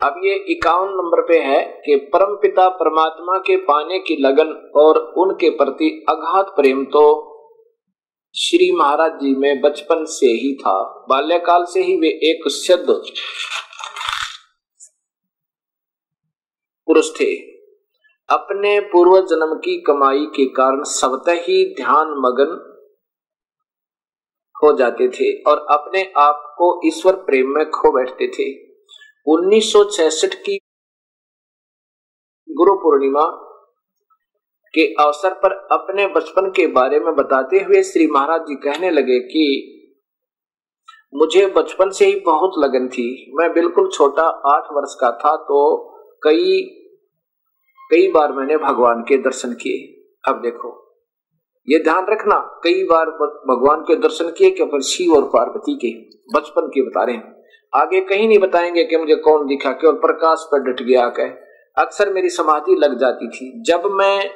अब ये इक्यावन नंबर पे है कि परम पिता परमात्मा के पाने की लगन और उनके प्रति अघात प्रेम तो श्री महाराज जी में बचपन से ही था। बाल्यकाल से ही वे एक सिद्ध पुरुष थे। अपने पूर्व जन्म की कमाई के कारण स्वतः ही ध्यान मगन हो जाते थे और अपने आप को ईश्वर प्रेम में खो बैठते थे। 1966 की गुरु पूर्णिमा के अवसर पर अपने बचपन के बारे में बताते हुए श्री महाराज जी कहने लगे कि, मुझे बचपन से ही बहुत लगन थी। मैं बिल्कुल छोटा आठ वर्ष का था तो कई कई बार मैंने भगवान के दर्शन किए। अब देखो, ये ध्यान रखना, कई बार भगवान के दर्शन किए केवल शिव और पार्वती के, बचपन के बता रहे हैं। आगे कहीं नहीं बताएँगे कि मुझे कौन दिखा, केवल प्रकाश पर डट गया कह अक्सर मेरी समाधि लग जाती थी। जब मैं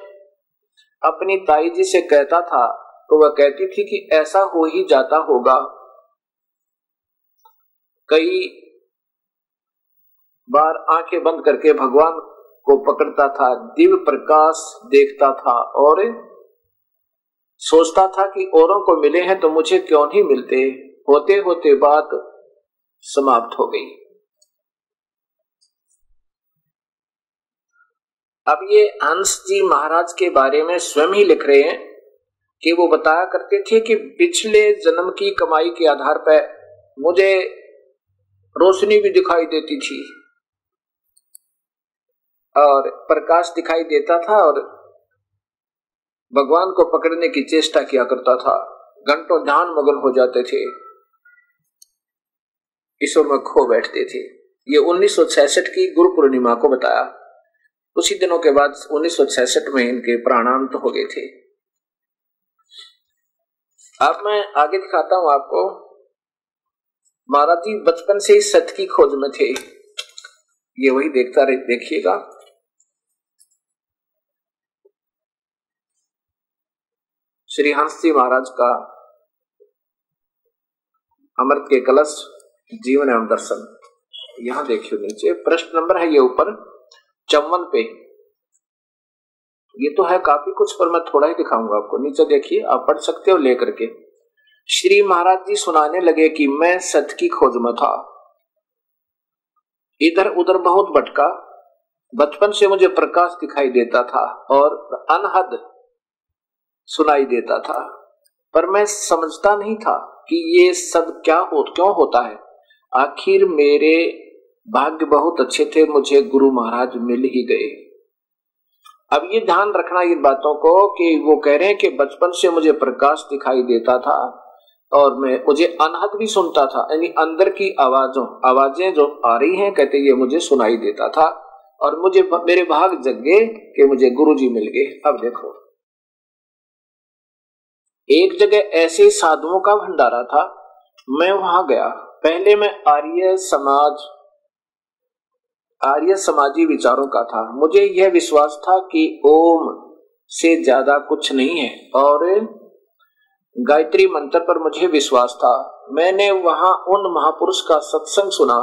अपनी ताई जी से कहता था तो वह कहती थी कि ऐसा हो ही जाता होगा। कई बार आँखें बंद करके भगवान को पकड़ता था, दिव्य प्रकाश देखता था और सोचता था कि औरों को मिले हैं तो मुझे क्यों नहीं मिलते? होते होते बात समाप्त हो गई। अब ये हंस जी महाराज के बारे में स्वयं ही लिख रहे हैं कि वो बताया करते थे कि पिछले जन्म की कमाई के आधार पर मुझे रोशनी भी दिखाई देती थी। और प्रकाश दिखाई देता था और भगवान को पकड़ने की चेष्टा किया करता था। घंटों ध्यान मगन हो जाते थे। ईश्वर में खो बैठते थे। ये 1966 की गुरु पूर्णिमा को बताया। उसी दिनों के बाद 1966 में इनके प्राणांत हो गए थे। अब मैं आगे दिखाता हूँ आपको। महाराज जी बचपन से ही सत्य की खोज में थे। ये वही देखता रहे, देखिएगा। श्री हंस जी महाराज का अमृत के कलश, जीवन एवं दर्शन। यहाँ देखियो नीचे, प्रश्न नंबर है ये ऊपर, चौवन पे। ये तो है काफ़ी कुछ, पर मैं थोड़ा ही दिखाऊँगा आपको। नीचे देखिए, आप पढ़ सकते हो लेकर के। श्री महाराज जी सुनाने लगे कि मैं सत्य की खोज में था। इधर उधर बहुत भटका बचपन से मुझे प्रकाश दिखाई देता था और अनहद सुनाई देता था। पर मैं समझता नहीं था कि ये सब क्या हो, क्यों होता है। आखिर मेरे भाग्य बहुत अच्छे थे, मुझे गुरु महाराज मिल ही गए। अब ये ध्यान रखना इन बातों को कि वो कह रहे हैं कि बचपन से मुझे प्रकाश दिखाई देता था और मैं, मुझे अनहद भी सुनता था, यानी अंदर की आवाजों, आवाज़ें जो आ रही हैं, कहते ये मुझे सुनाई देता था और मुझे, मेरे भाग जग गए कि मुझे गुरु जी मिल गए। अब देखो। एक जगह ऐसे साधुओं का भंडारा था। मैं वहाँ गया। पहले मैं आर्य समाज, आर्य समाजी विचारों का था। मुझे यह विश्वास था कि ओम से ज़्यादा कुछ नहीं है और गायत्री मंत्र पर मुझे विश्वास था। मैंने वहाँ उन महापुरुष का सत्संग सुना।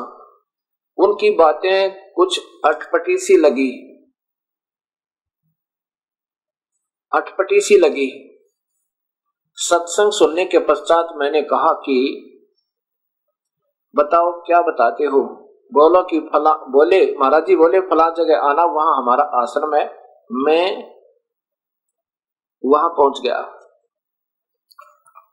उनकी बातें कुछ अटपटी सी लगी। अटपटी सी लगी। सत्संग सुनने के पश्चात मैंने कहा कि, बताओ, क्या बताते हो? बोलो कि फला, बोले, महाराज जी बोले, फला जगह आना, वहाँ हमारा आश्रम है। मैं वहाँ पहुँच गया।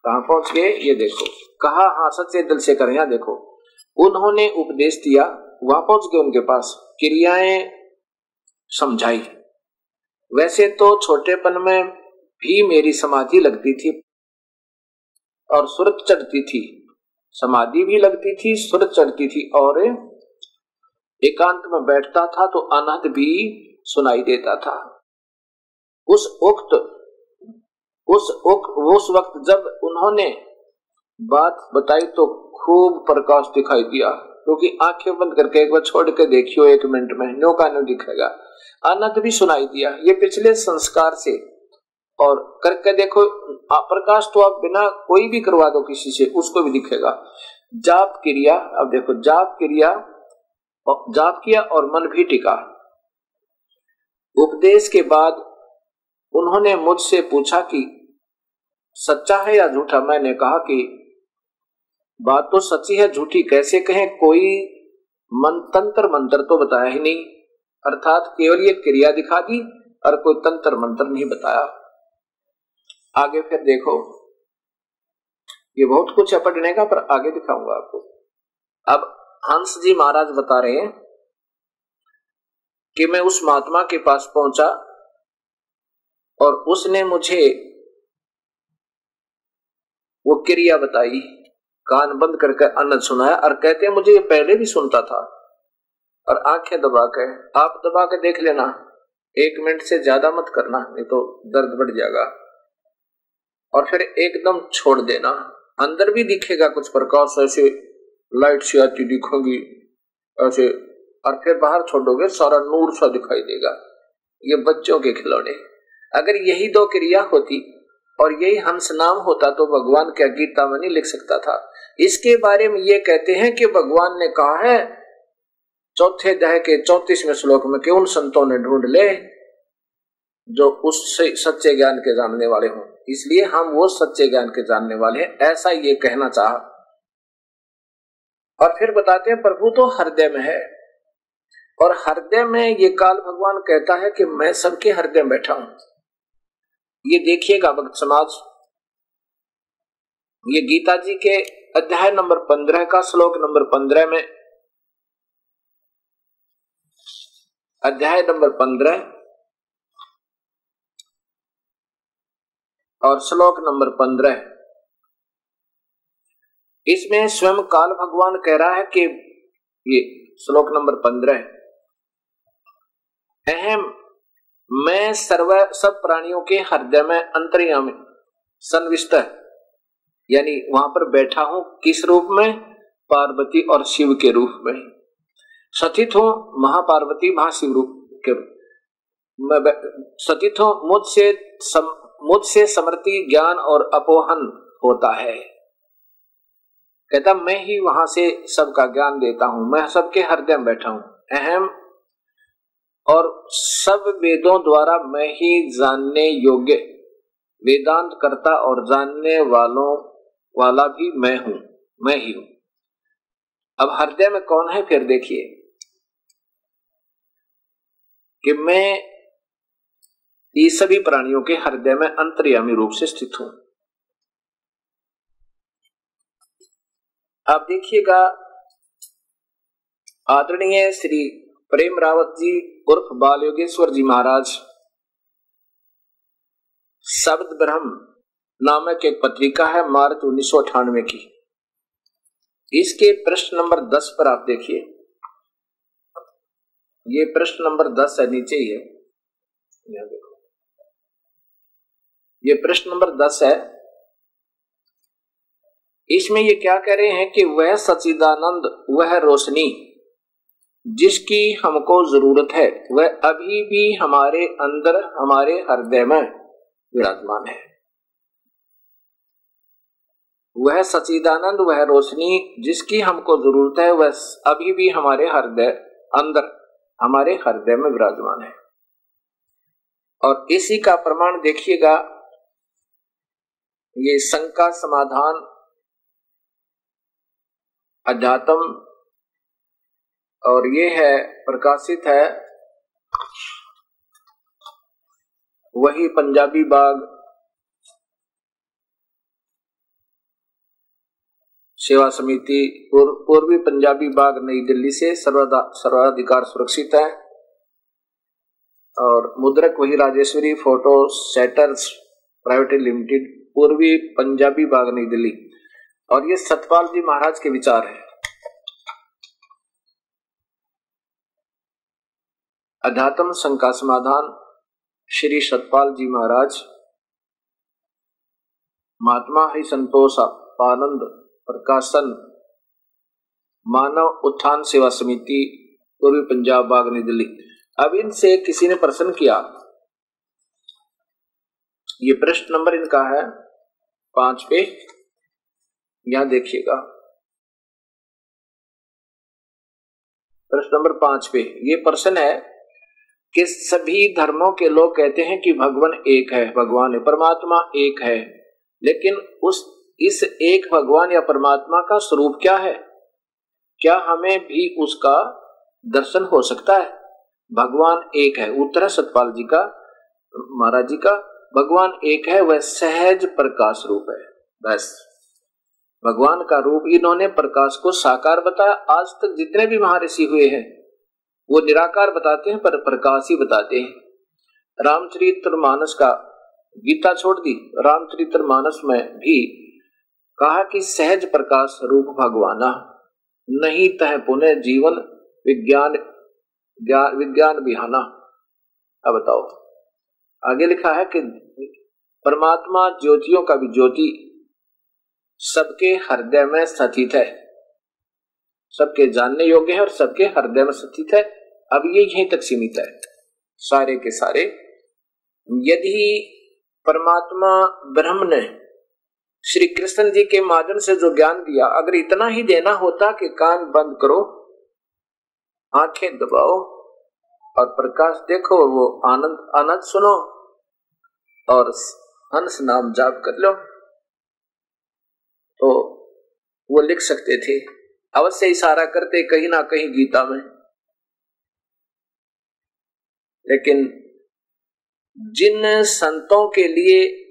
कहा पहुँच गए? ये देखो। कहा हाँ सच्चे दिल से कर यहाँ देखो। उन्होंने उपदेश दिया। वहाँ पहुँच गए उनके पास। क्रियाएँ समझाई। वैसे तो छोटेपन में भी मेरी समाधि लगती थी और सुरत चढ़ती थी। समाधि भी लगती थी सुरत चढ़ती थी और एकांत में बैठता था तो अनहद भी सुनाई देता था। उस उक्त उस उक, उस वक्त जब उन्होंने बात बताई तो खूब प्रकाश दिखाई दिया। क्योंकि तो आँखें बंद करके एक बार छोड़ के देखियो एक मिनट में नो का नो दिखेगा। आनंद भी सुनाई दिया। ये पिछले संस्कार से और करके देखो प्रकाश तो आप बिना कोई भी करवा दो किसी से, उसको भी दिखेगा। जाप क्रिया, अब देखो, जाप क्रिया, जाप किया और मन भी टिका। उपदेश के बाद उन्होंने मुझसे पूछा कि, सच्चा है या झूठा? मैंने कहा कि, बात तो सच्ची है, झूठी कैसे कहें? कोई मन तंत्र मंत्र तो बताया ही नहीं। अर्थात केवल ये क्रिया दिखा दी और कोई तंत्र मंत्र नहीं बताया। आगे फिर देखो। ये बहुत कुछ पढ़ने का, पर आगे दिखाऊँगा आपको। अब हंस जी महाराज बता रहे हैं कि मैं उस महात्मा के पास पहुँचा और उसने मुझे वो क्रिया बताई, कान बंद करके अन्न सुनाया और कहते हैं, मुझे ये पहले भी सुनता था। और आँखें दबा के, आप दबा के देख लेना, एक मिनट से ज़्यादा मत करना, नहीं तो दर्द बढ़ जाएगा। और फिर एकदम छोड़ देना। अंदर भी दिखेगा कुछ प्रकाश, ऐसे लाइट सी आती दिखोगी, ऐसे। और फिर बाहर छोड़ोगे, सारा नूर सा दिखाई देगा, ये बच्चों के खिलौने। अगर यही दो क्रिया होती और यही हंस नाम होता तो भगवान क्या गीता में नहीं लिख सकता था। इसके बारे में ये कहते हैं कि भगवान ने कहा है, चौथे दह के चौतीसवें श्लोक में कि उन संतों ने ढूंढ ले जो उस सच्चे ज्ञान के जानने वाले हों। इसलिए हम वो सच्चे ज्ञान के जानने वाले हैं, ऐसा ये कहना चाह। और फिर बताते हैं, प्रभु तो हृदय में है। और हृदय में ये काल भगवान कहता है कि मैं सबके हृदय में बैठा हूँ। ये देखिएगा भक्त समाज। ये गीता जी के अध्याय नंबर पंद्रह का श्लोक नंबर पंद्रह में। अध्याय नंबर पंद्रह। और श्लोक नंबर पंद्रह इसमें स्वयं काल भगवान कह रहा है कि ये श्लोक नंबर पंद्रह अहम, मैं सर्व, सब प्राणियों के हृदय में अंतर्यामी, संविष्ट, यानी वहाँ पर बैठा हूँ किस रूप में? पार्वती और शिव के रूप में। सतित हो महापार्वती महाशिव रूप के सतित हो मुझसे मुझसे समृति ज्ञान और अपोहन होता है। कहता, मैं ही वहाँ से सबका ज्ञान देता हूँ। मैं सबके हृदय में बैठा हूँ। अहम और सब वेदों द्वारा मैं ही जानने योग्य, वेदांत करता और जानने वालों वाला भी मैं हूँ। मैं ही हूँ। अब हृदय में कौन है फिर देखिए। कि मैं ये सभी प्राणियों के हृदय में अंतर्यामी रूप से स्थित हूँ। आप देखिएगा, आदरणीय श्री प्रेम रावत जी उर्फ़ बाल योगेश्वर जी महाराज, शब्द ब्रह्म नामक एक पत्रिका है मार्च उन्नीस सौ अठानवे की। इसके प्रश्न नंबर दस पर आप देखिए। ये प्रश्न नंबर दस है, नीचे ही है देखो ये प्रश्न नंबर दस है। इसमें ये क्या कह रहे हैं कि वह सचिदानंद वह रोशनी, जिसकी हमको ज़रूरत है, वह अभी भी हमारे अंदर, हमारे हृदय में विराजमान है। वह सचिदानंद वह रोशनी, जिसकी हमको ज़रूरत है, वह अभी भी हमारे हृदय, अंदर, हमारे हृदय में विराजमान है। और इसी का प्रमाण देखिएगा ये शंका समाधान अध्यात्म और ये है, प्रकाशित है वही पंजाबी बाग सेवा समिति, पूर्वी पंजाबी बाग नई दिल्ली से सर्वाधिकार सुरक्षित है। और मुद्रक वही Rajeshwari photo setters private limited पूर्वी पंजाबी बाग नई दिल्ली। और ये सतपाल जी महाराज के विचार है। अध्यात्म संघ का समाधान, श्री सतपाल जी महाराज। महात्मा हरि संतोष, आनंद प्रकाशन, मानव उत्थान सेवा समिति, पूर्वी पंजाब बाग नई दिल्ली। अब इनसे किसी ने प्रश्न किया? ये प्रश्न नंबर इनका है पाँच पे। यहाँ देखिएगा। प्रश्न नंबर पाँच पे। ये प्रश्न है कि सभी धर्मों के लोग कहते हैं कि भगवान एक है, भगवान है परमात्मा एक है। लेकिन उस, इस एक भगवान या परमात्मा का स्वरूप क्या है? क्या हमें भी उसका दर्शन हो सकता है? भगवान एक है। उत्तर सतपाल जी का, महाराज जी का भगवान एक है, वह सहज प्रकाश रूप है। बस। भगवान का रूप इन्होंने प्रकाश को साकार बताया। आज तक जितने भी महर्षि हुए हैं, वो निराकार बताते हैं, पर प्रकाश ही बताते हैं। रामचरित्र मानस का गीता छोड़ दी। रामचरित्र मानस में भी कहा कि सहज प्रकाश रूप भगवाना, नहीं तह पुनः जीवन विज्ञान विज्ञान बिहाना। अब बताओ। आगे लिखा है कि परमात्मा ज्योतियों का भी ज्योति सबके हृदय में स्थित है। सबके जानने योग्य है और सबके हृदय में स्थित है। अब ये यहीं तक सीमित है, सारे के सारे। यदि परमात्मा ब्रह्म ने श्री कृष्ण जी के माध्यम से जो ज्ञान दिया, अगर इतना ही देना होता कि कान बंद करो, आँखें दबाओ और प्रकाश देखो वो आनंद आनंद सुनो और हंस नाम जाप कर लो। तो वो लिख सकते थे। अवश्य इशारा करते कहीं ना कहीं गीता में। लेकिन जिन संतों के लिए,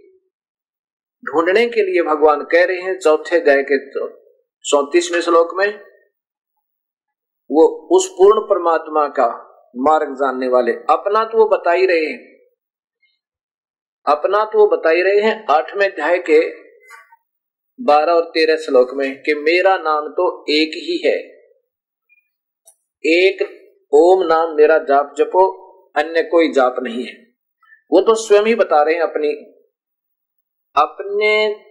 ढूँढने के लिए भगवान कह रहे हैं, चौथे दया के चौतीसवें श्लोक में, वो उस पूर्ण परमात्मा का मार्ग जानने वाले। अपना तो वो बता ही रहे हैं। अपना तो वो बता ही रहे हैं आठवें अध्याय के बारह और तेरह श्लोक में कि मेरा नाम तो एक ही है। एक ओम नाम मेरा जाप जपो, अन्य कोई जाप नहीं है। वो तो स्वयं ही बता रहे हैं अपनी। अपने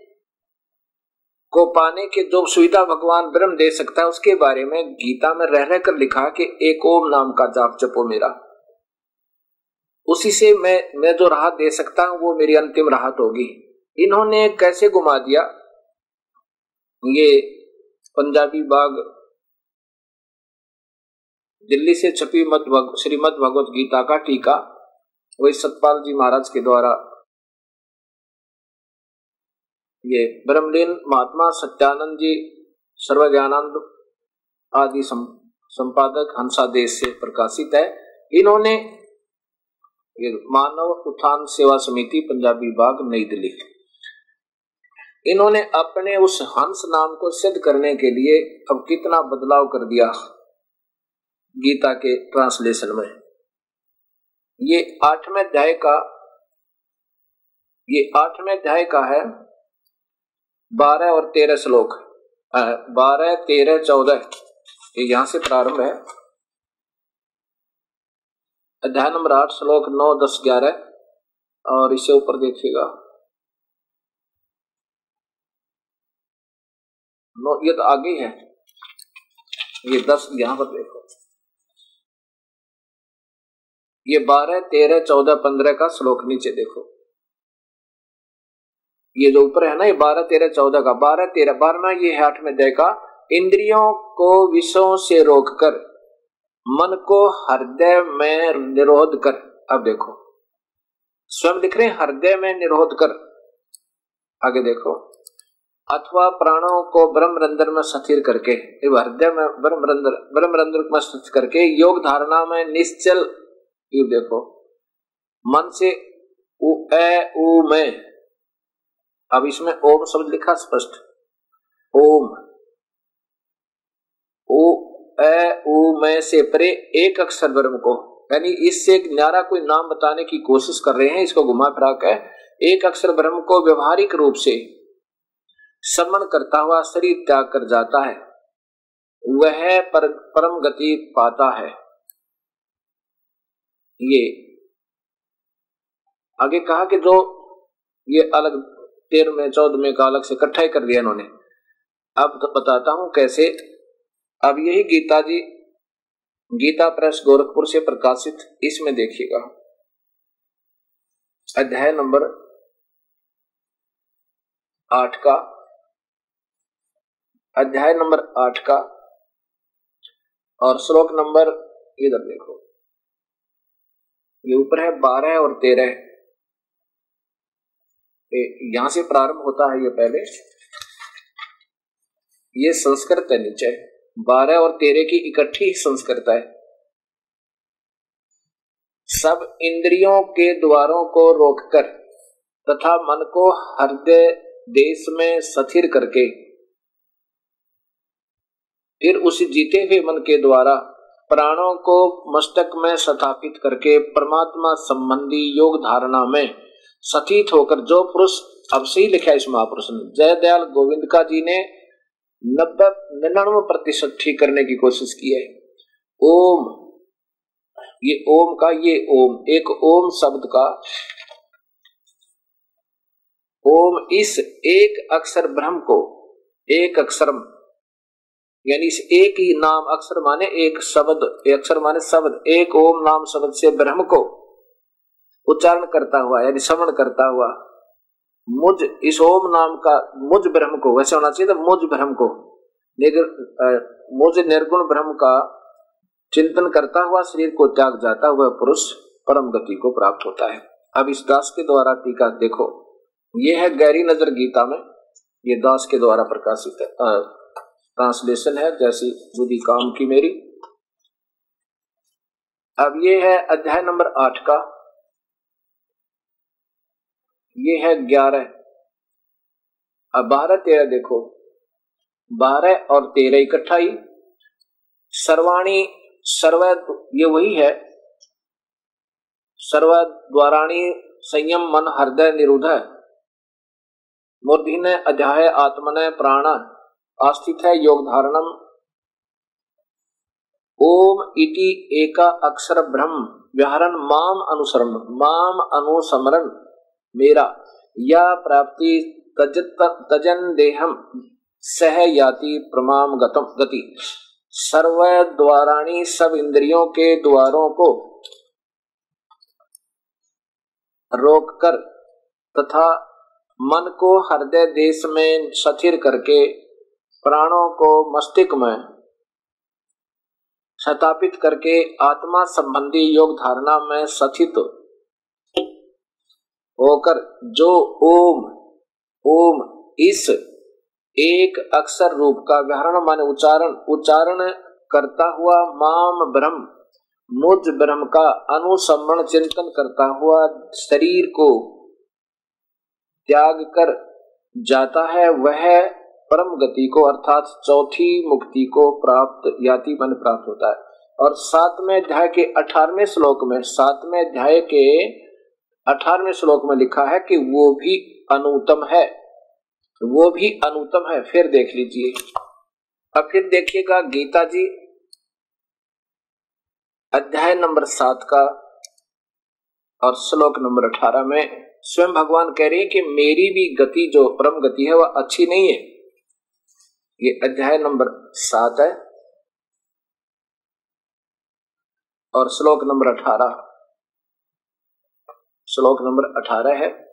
को पाने के जो सुविधा भगवान ब्रह्म दे सकता है, उसके बारे में गीता में रह रह कर लिखा कि एक ओम नाम का जाप जपो मेरा। उसी से मैं मैं जो राहत दे सकता हूँ, वो मेरी अंतिम राहत होगी। इन्होंने कैसे घुमा दिया? ये पंजाबी बाग दिल्ली से छपी मत श्रीमद भगवत गीता का टीका, वही सतपाल जी महाराज के द्वारा ये ब्रह्मलीन महात्मा सत्यानंद जी, सर्वज्ञानंद आदि संपादक हंसा देश से प्रकाशित है। इन्होंने मानव उत्थान सेवा समिति, पंजाबी बाग नई दिल्ली। इन्होंने अपने उस हंस नाम को सिद्ध करने के लिए अब कितना बदलाव कर दिया गीता के ट्रांसलेशन में। ये आठवें अध्याय का, ये आठवें अध्याय का है। बारह और तेरह श्लोक। बारह, तेरह, चौदह। ये यहाँ से प्रारंभ है। अध्याय नंबर आठ, श्लोक नौ, दस, ग्यारह। और इसे ऊपर देखिएगा। नौ, ये तो आगे है। ये दस यहाँ पर देखो। ये बारह, तेरह, चौदह, पंद्रह का श्लोक नीचे देखो। ये जो ऊपर है ना, ये बारह, तेरह, चौदह का, बारह, तेरह बारह बारहवा ये है आठ में देखा इंद्रियों को विषयों से रोककर, मन को हृदय में निरोध कर। अब देखो, स्वयं लिख रहे हृदय में निरोध कर। आगे देखो, अथवा प्राणों को ब्रह्म रंध्र में स्थिर करके हृदय में ब्रह्म रंध्र ब्रह्म रंध्र में स्थित करके योग धारणा में निश्चल, ये देखो, मन से उ, ए, उ, में अब इसमें ओम शब्द लिखा स्पष्ट। ओम। ओ ए उ में से परे एक अक्षर ब्रह्म को यानी इससे एक न्यारा कोई नाम बताने की कोशिश कर रहे हैं इसको घुमा फिरा कर एक अक्षर ब्रह्म को व्यवहारिक रूप से समन करता हुआ शरीर त्याग कर जाता है। वह पर, परम गति पाता है। ये। आगे कहा कि जो ये अलग तेरह में, चौदह में का अलग से इकट्ठा कर दिया इन्होंने। अब तो बताता हूँ कैसे। अब यही गीता जी, गीता प्रेस गोरखपुर से प्रकाशित, इसमें देखिएगा। अध्याय नंबर आठ का। अध्याय नंबर आठ का। और श्लोक नंबर, इधर देखो। ये ऊपर है, बारह और तेरह। यहाँ से प्रारंभ होता है ये पहले। ये संस्कृत है नीचे। बारह और तेरह की इकट्ठी संस्कृत है। सब इंद्रियों के द्वारों को रोककर तथा मन को हृदय देश में स्थिर करके, फिर उस जीते हुए मन के द्वारा प्राणों को मस्तक में स्थापित करके परमात्मा संबंधी योग धारणा में सतीत होकर जो पुरुष, अब से ही लिखा इस महापुरुष ने, जय दयाल गोविंद का जी ने नब्बे, निन्यानवे प्रतिशत ठीक करने की कोशिश की है। ओम, ये ओम का, ये ओम, एक ओम शब्द का, ओम इस एक अक्षर ब्रह्म को, एक अक्षर यानी इस एक ही नाम अक्षर माने एक शब्द अक्षर माने शब्द, एक ओम नाम शब्द से ब्रह्म को उच्चारण करता हुआ, यानी श्रवण करता हुआ, मुझ, इस ओम नाम का मुझ ब्रह्म को, वैसे होना चाहिए था मुझ ब्रह्म को मुझ निर्गुण ब्रह्म का चिंतन करता हुआ शरीर को त्याग जाता हुआ पुरुष परम गति को प्राप्त होता है। अब इस दास के द्वारा टीका देखो। ये है गहरी नज़र गीता में। ये दास के द्वारा प्रकाशित है। ट्रांसलेशन है, जैसी बुद्धि काम की मेरी। अब ये है अध्याय नंबर आठ का। ये है ग्यारह। अब बारह तेरह देखो। बारह और तेरह इकट्ठा ही सर्वाणी सर्व ये वही है। सर्व द्वाराणी संयम, मन, हृदय निरुद्ध मूर्धि अध्याय, आत्मन, प्राण। आस्थित है, योग धारणम। ओम इति एका अक्षर ब्रह्म। व्याहरण माम अनुसरण, माम अनुसमरण। मेरा। या प्राप्ति तजन देहम सह याति प्रमाम गतम गति। सर्व द्वाराणी सब इंद्रियों के द्वारों को रोककर तथा मन को हृदय देश में स्थिर करके प्राणों को मस्तिष्क में स्थापित करके आत्मा संबंधी योग धारणा में स्थित होकर जो ओम ओम इस एक अक्षर रूप का व्याहरण माने उच्चारण उच्चारण करता हुआ माम ब्रह्म, मुझ ब्रह्म का अनुसमण चिंतन करता हुआ शरीर को त्याग कर जाता है, वह परम गति को अर्थात चौथी मुक्ति को प्राप्त याति मन प्राप्त होता है। और सातवें अध्याय के अठारहवें श्लोक में, सातवें अध्याय के अठारहवें श्लोक में लिखा है कि वो भी अनुतम है। वो भी अनुतम है। फिर देख लीजिए। अब फिर देखिएगा गीता जी, अध्याय नंबर सात का और श्लोक नंबर अठारह में स्वयं भगवान कह रहे हैं कि मेरी भी गति जो परम गति है, वह अच्छी नहीं है। ये अध्याय नंबर सात है। और श्लोक नंबर अठारह श्लोक नंबर अठारह है।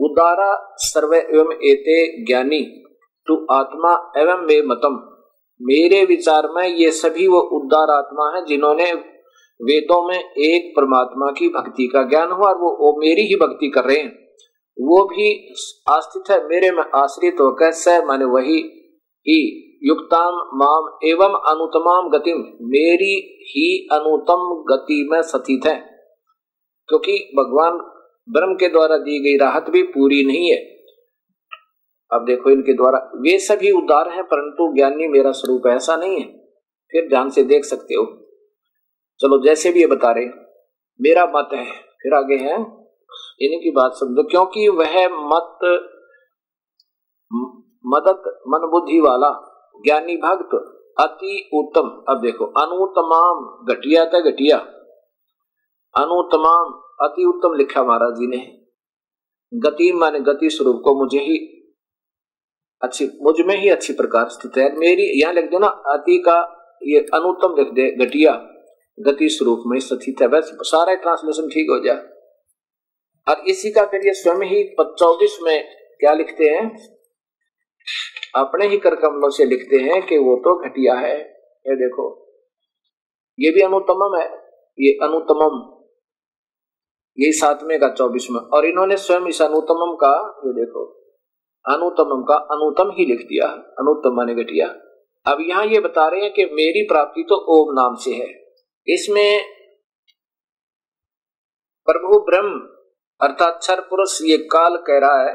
उदारा सर्वे एवं एते ज्ञानी तू आत्मा एवं वे मतम। मेरे विचार में ये सभी वो उदार आत्मा है जिन्होंने वेदों में एक परमात्मा की भक्ति का ज्ञान हुआ और वो, वो मेरी ही भक्ति कर रहे हैं। वो भी आस्थित है मेरे में आश्रित होकर स माने वही ही युक्ताम माम एवं अनुतमाम गतिम मेरी ही अनुतम गति में सतीत है। क्योंकि भगवान ब्रह्म के द्वारा दी गई राहत भी पूरी नहीं है। अब देखो इनके द्वारा वे सभी उदार हैं, परंतु ज्ञानी मेरा स्वरूप ऐसा नहीं है। फिर ध्यान से देख सकते हो। चलो, जैसे भी ये बता रहे, मेरा मत है, फिर आगे है। इनकी बात समझो क्योंकि वह मत, मदत मन बुद्धि वाला, ज्ञानी भक्त, अति उत्तम। अब देखो अनुतमाम घटिया था घटिया। अनुतमाम अति उत्तम लिखा महाराज जी ने। गति माने गति स्वरूप को मुझे ही अच्छी, मुझमें ही अच्छी प्रकार स्थित है। मेरी, यहाँ लिख दो ना अति का ये अनुत्तम लिख दे, घटिया, गति स्वरूप में स्थित है। बस, सारा ट्रांसलेशन ठीक हो जाए। और इसी का ये स्वयं ही चौबीस में क्या लिखते हैं? अपने ही कर कमलों से लिखते हैं कि वो तो घटिया है। ये देखो, ये भी अनुतम है, ये अनुतमम ये सातवें का चौबीस में और इन्होंने स्वयं इस अनुतम का, ये देखो अनुतम का अनुतम ही लिख दिया अनुतम माने घटिया। अब यहाँ ये बता रहे हैं कि मेरी प्राप्ति तो ओम नाम से है। इसमें प्रभु ब्रह्म अर्थात छर पुरुष, ये काल कह रहा है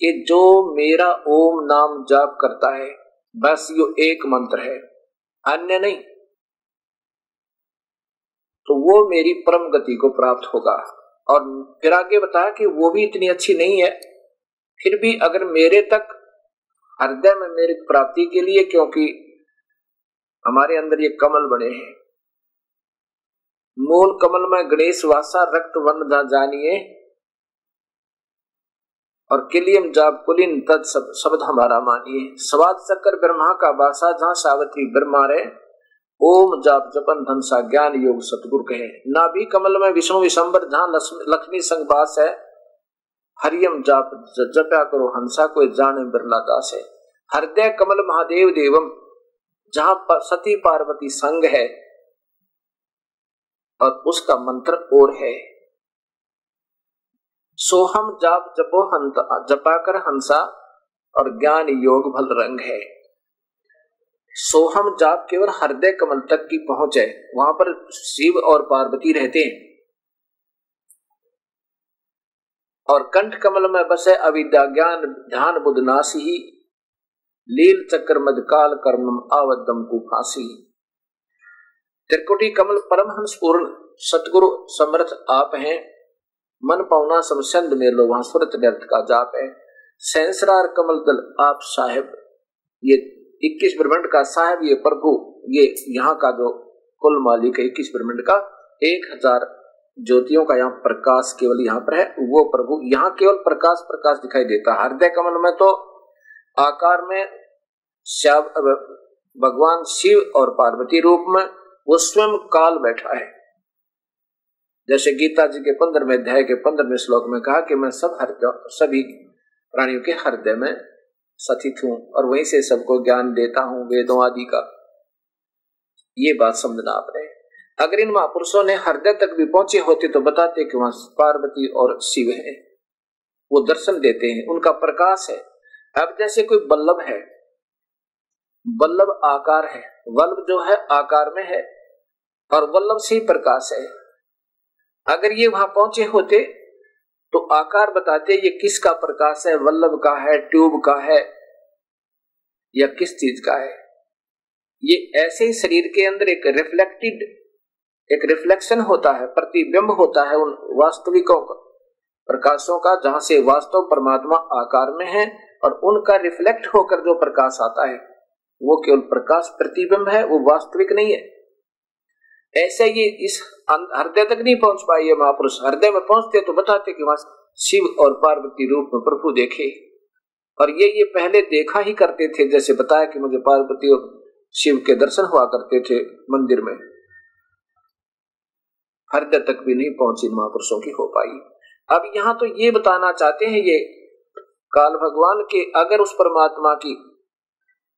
कि जो मेरा ओम नाम जाप करता है, बस यो एक मंत्र है। अन्य नहीं तो वो मेरी परम गति को प्राप्त होगा। और फिर आगे बताया कि वो भी इतनी अच्छी नहीं है। फिर भी अगर मेरे तक हृदय में मेरी प्राप्ति के लिए, क्योंकि हमारे अंदर ये कमल बने हैं। मूल कमल में गणेश वासा, रक्त वन जानिए। और किलियम जाब कुलिन तद शब्द हमारा मानिए। स्वाद चक्कर ब्रह्मा का बासा जहाँ सावत्री ब्रह्मा रे ओम जाप जपन धन सा ज्ञान योग सतगुरु कहे। नाभि कमल में विष्णु विशंबर जहाँ लक्ष्मी संग बास है। हरियम जाप जप्या करो हंसा को जाने बिरला दास है। हृदय कमल महादेव देवम, जहाँ पर सती पार्वती संग है, और उसका मंत्र और है। सोहम जाप जपो हंत जपाकर हंसा, और ज्ञान योग भल रंग है। सोहम जाप केवल हृदय कमल तक की पहुँच है वहाँ पर शिव और पार्वती रहते हैं। और कंठ कमल में बसे अविद्या ज्ञान ध्यान बुद्ध नासी, लील चक्र मदकाल कर्म आवदम को फांसी। त्रिकुटी कमल परमहंस पूर्ण, सतगुरु समर्थ आप हैं। मन पावना समसंद में लो, वहाँ सुरत व्यर्थ का जाप है। सेंसरार कमल दल आप साहेब, ये इक्कीस ब्रह्मंड का साहेब, ये प्रभु, ये यहाँ का जो कुल मालिक है, इक्कीस ब्रह्मंड का, एक हज़ार ज्योतियों का यहाँ प्रकाश केवल यहाँ पर है, वो प्रभु यहाँ केवल प्रकाश प्रकाश दिखाई देता है। हृदय कमल में तो आकार में श्याम भगवान शिव और पार्वती रूप में वो स्वयं काल बैठा है। जैसे गीता जी के पंद्रहवें अध्याय के पंद्रहवें श्लोक में कहा कि मैं सब हर, सभी प्राणियों के हृदय में सथित हूँ और वहीं से सबको ज्ञान देता हूँ वेदों आदि का। ये बात समझना आप रहे अगर इन महापुरुषों ने हृदय तक भी पहुँचे होते तो बताते कि वहाँ पार्वती और शिव है। वो दर्शन देते हैं। उनका प्रकाश है। अब जैसे कोई बल्लभ है, बल्लभ आकार है वल्लभ जो है आकार में है, और वल्लभ से ही प्रकाश है। अगर ये वहाँ पहुँचे होते तो आकार बताते ये किसका प्रकाश है, वल्लभ का है, ट्यूब का है, या किस चीज़ का है? ये ऐसे ही शरीर के अंदर एक रिफ्लेक्टेड एक रिफ्लेक्शन होता है, प्रतिबिंब होता है उन वास्तविकों का, प्रकाशों का, जहाँ से वास्तव परमात्मा आकार में है और उनका रिफ्लेक्ट होकर जो प्रकाश आता है, वो केवल प्रकाश प्रतिबिंब है, वो वास्तविक नहीं है। ऐसे ये इस हृदय तक नहीं पहुँच पाए महापुरुष। हृदय में पहुँचते तो बताते कि वहाँ शिव और पार्वती रूप में प्रभु देखे। और ये ये पहले देखा ही करते थे, जैसे बताया कि मुझे पार्वती और शिव के दर्शन हुआ करते थे मंदिर में। हृदय तक भी नहीं पहुँची महापुरुषों की हो पाई। अब यहाँ तो ये बताना चाहते हैं, ये काल भगवान के अगर उस परमात्मा की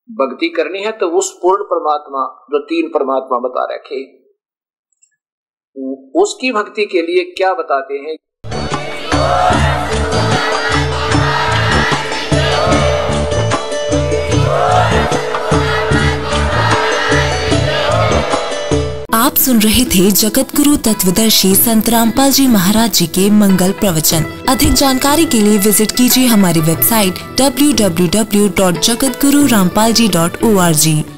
भक्ति करनी है तो उस पूर्ण परमात्मा, जो तीन परमात्मा बता रखे। उसकी भक्ति के लिए क्या बताते हैं? आप सुन रहे थे जगत गुरु तत्वदर्शी संत रामपाल जी महाराज जी के मंगल प्रवचन। अधिक जानकारी के लिए विज़िट कीजिए हमारी वेबसाइट www.jagatgururampalji.org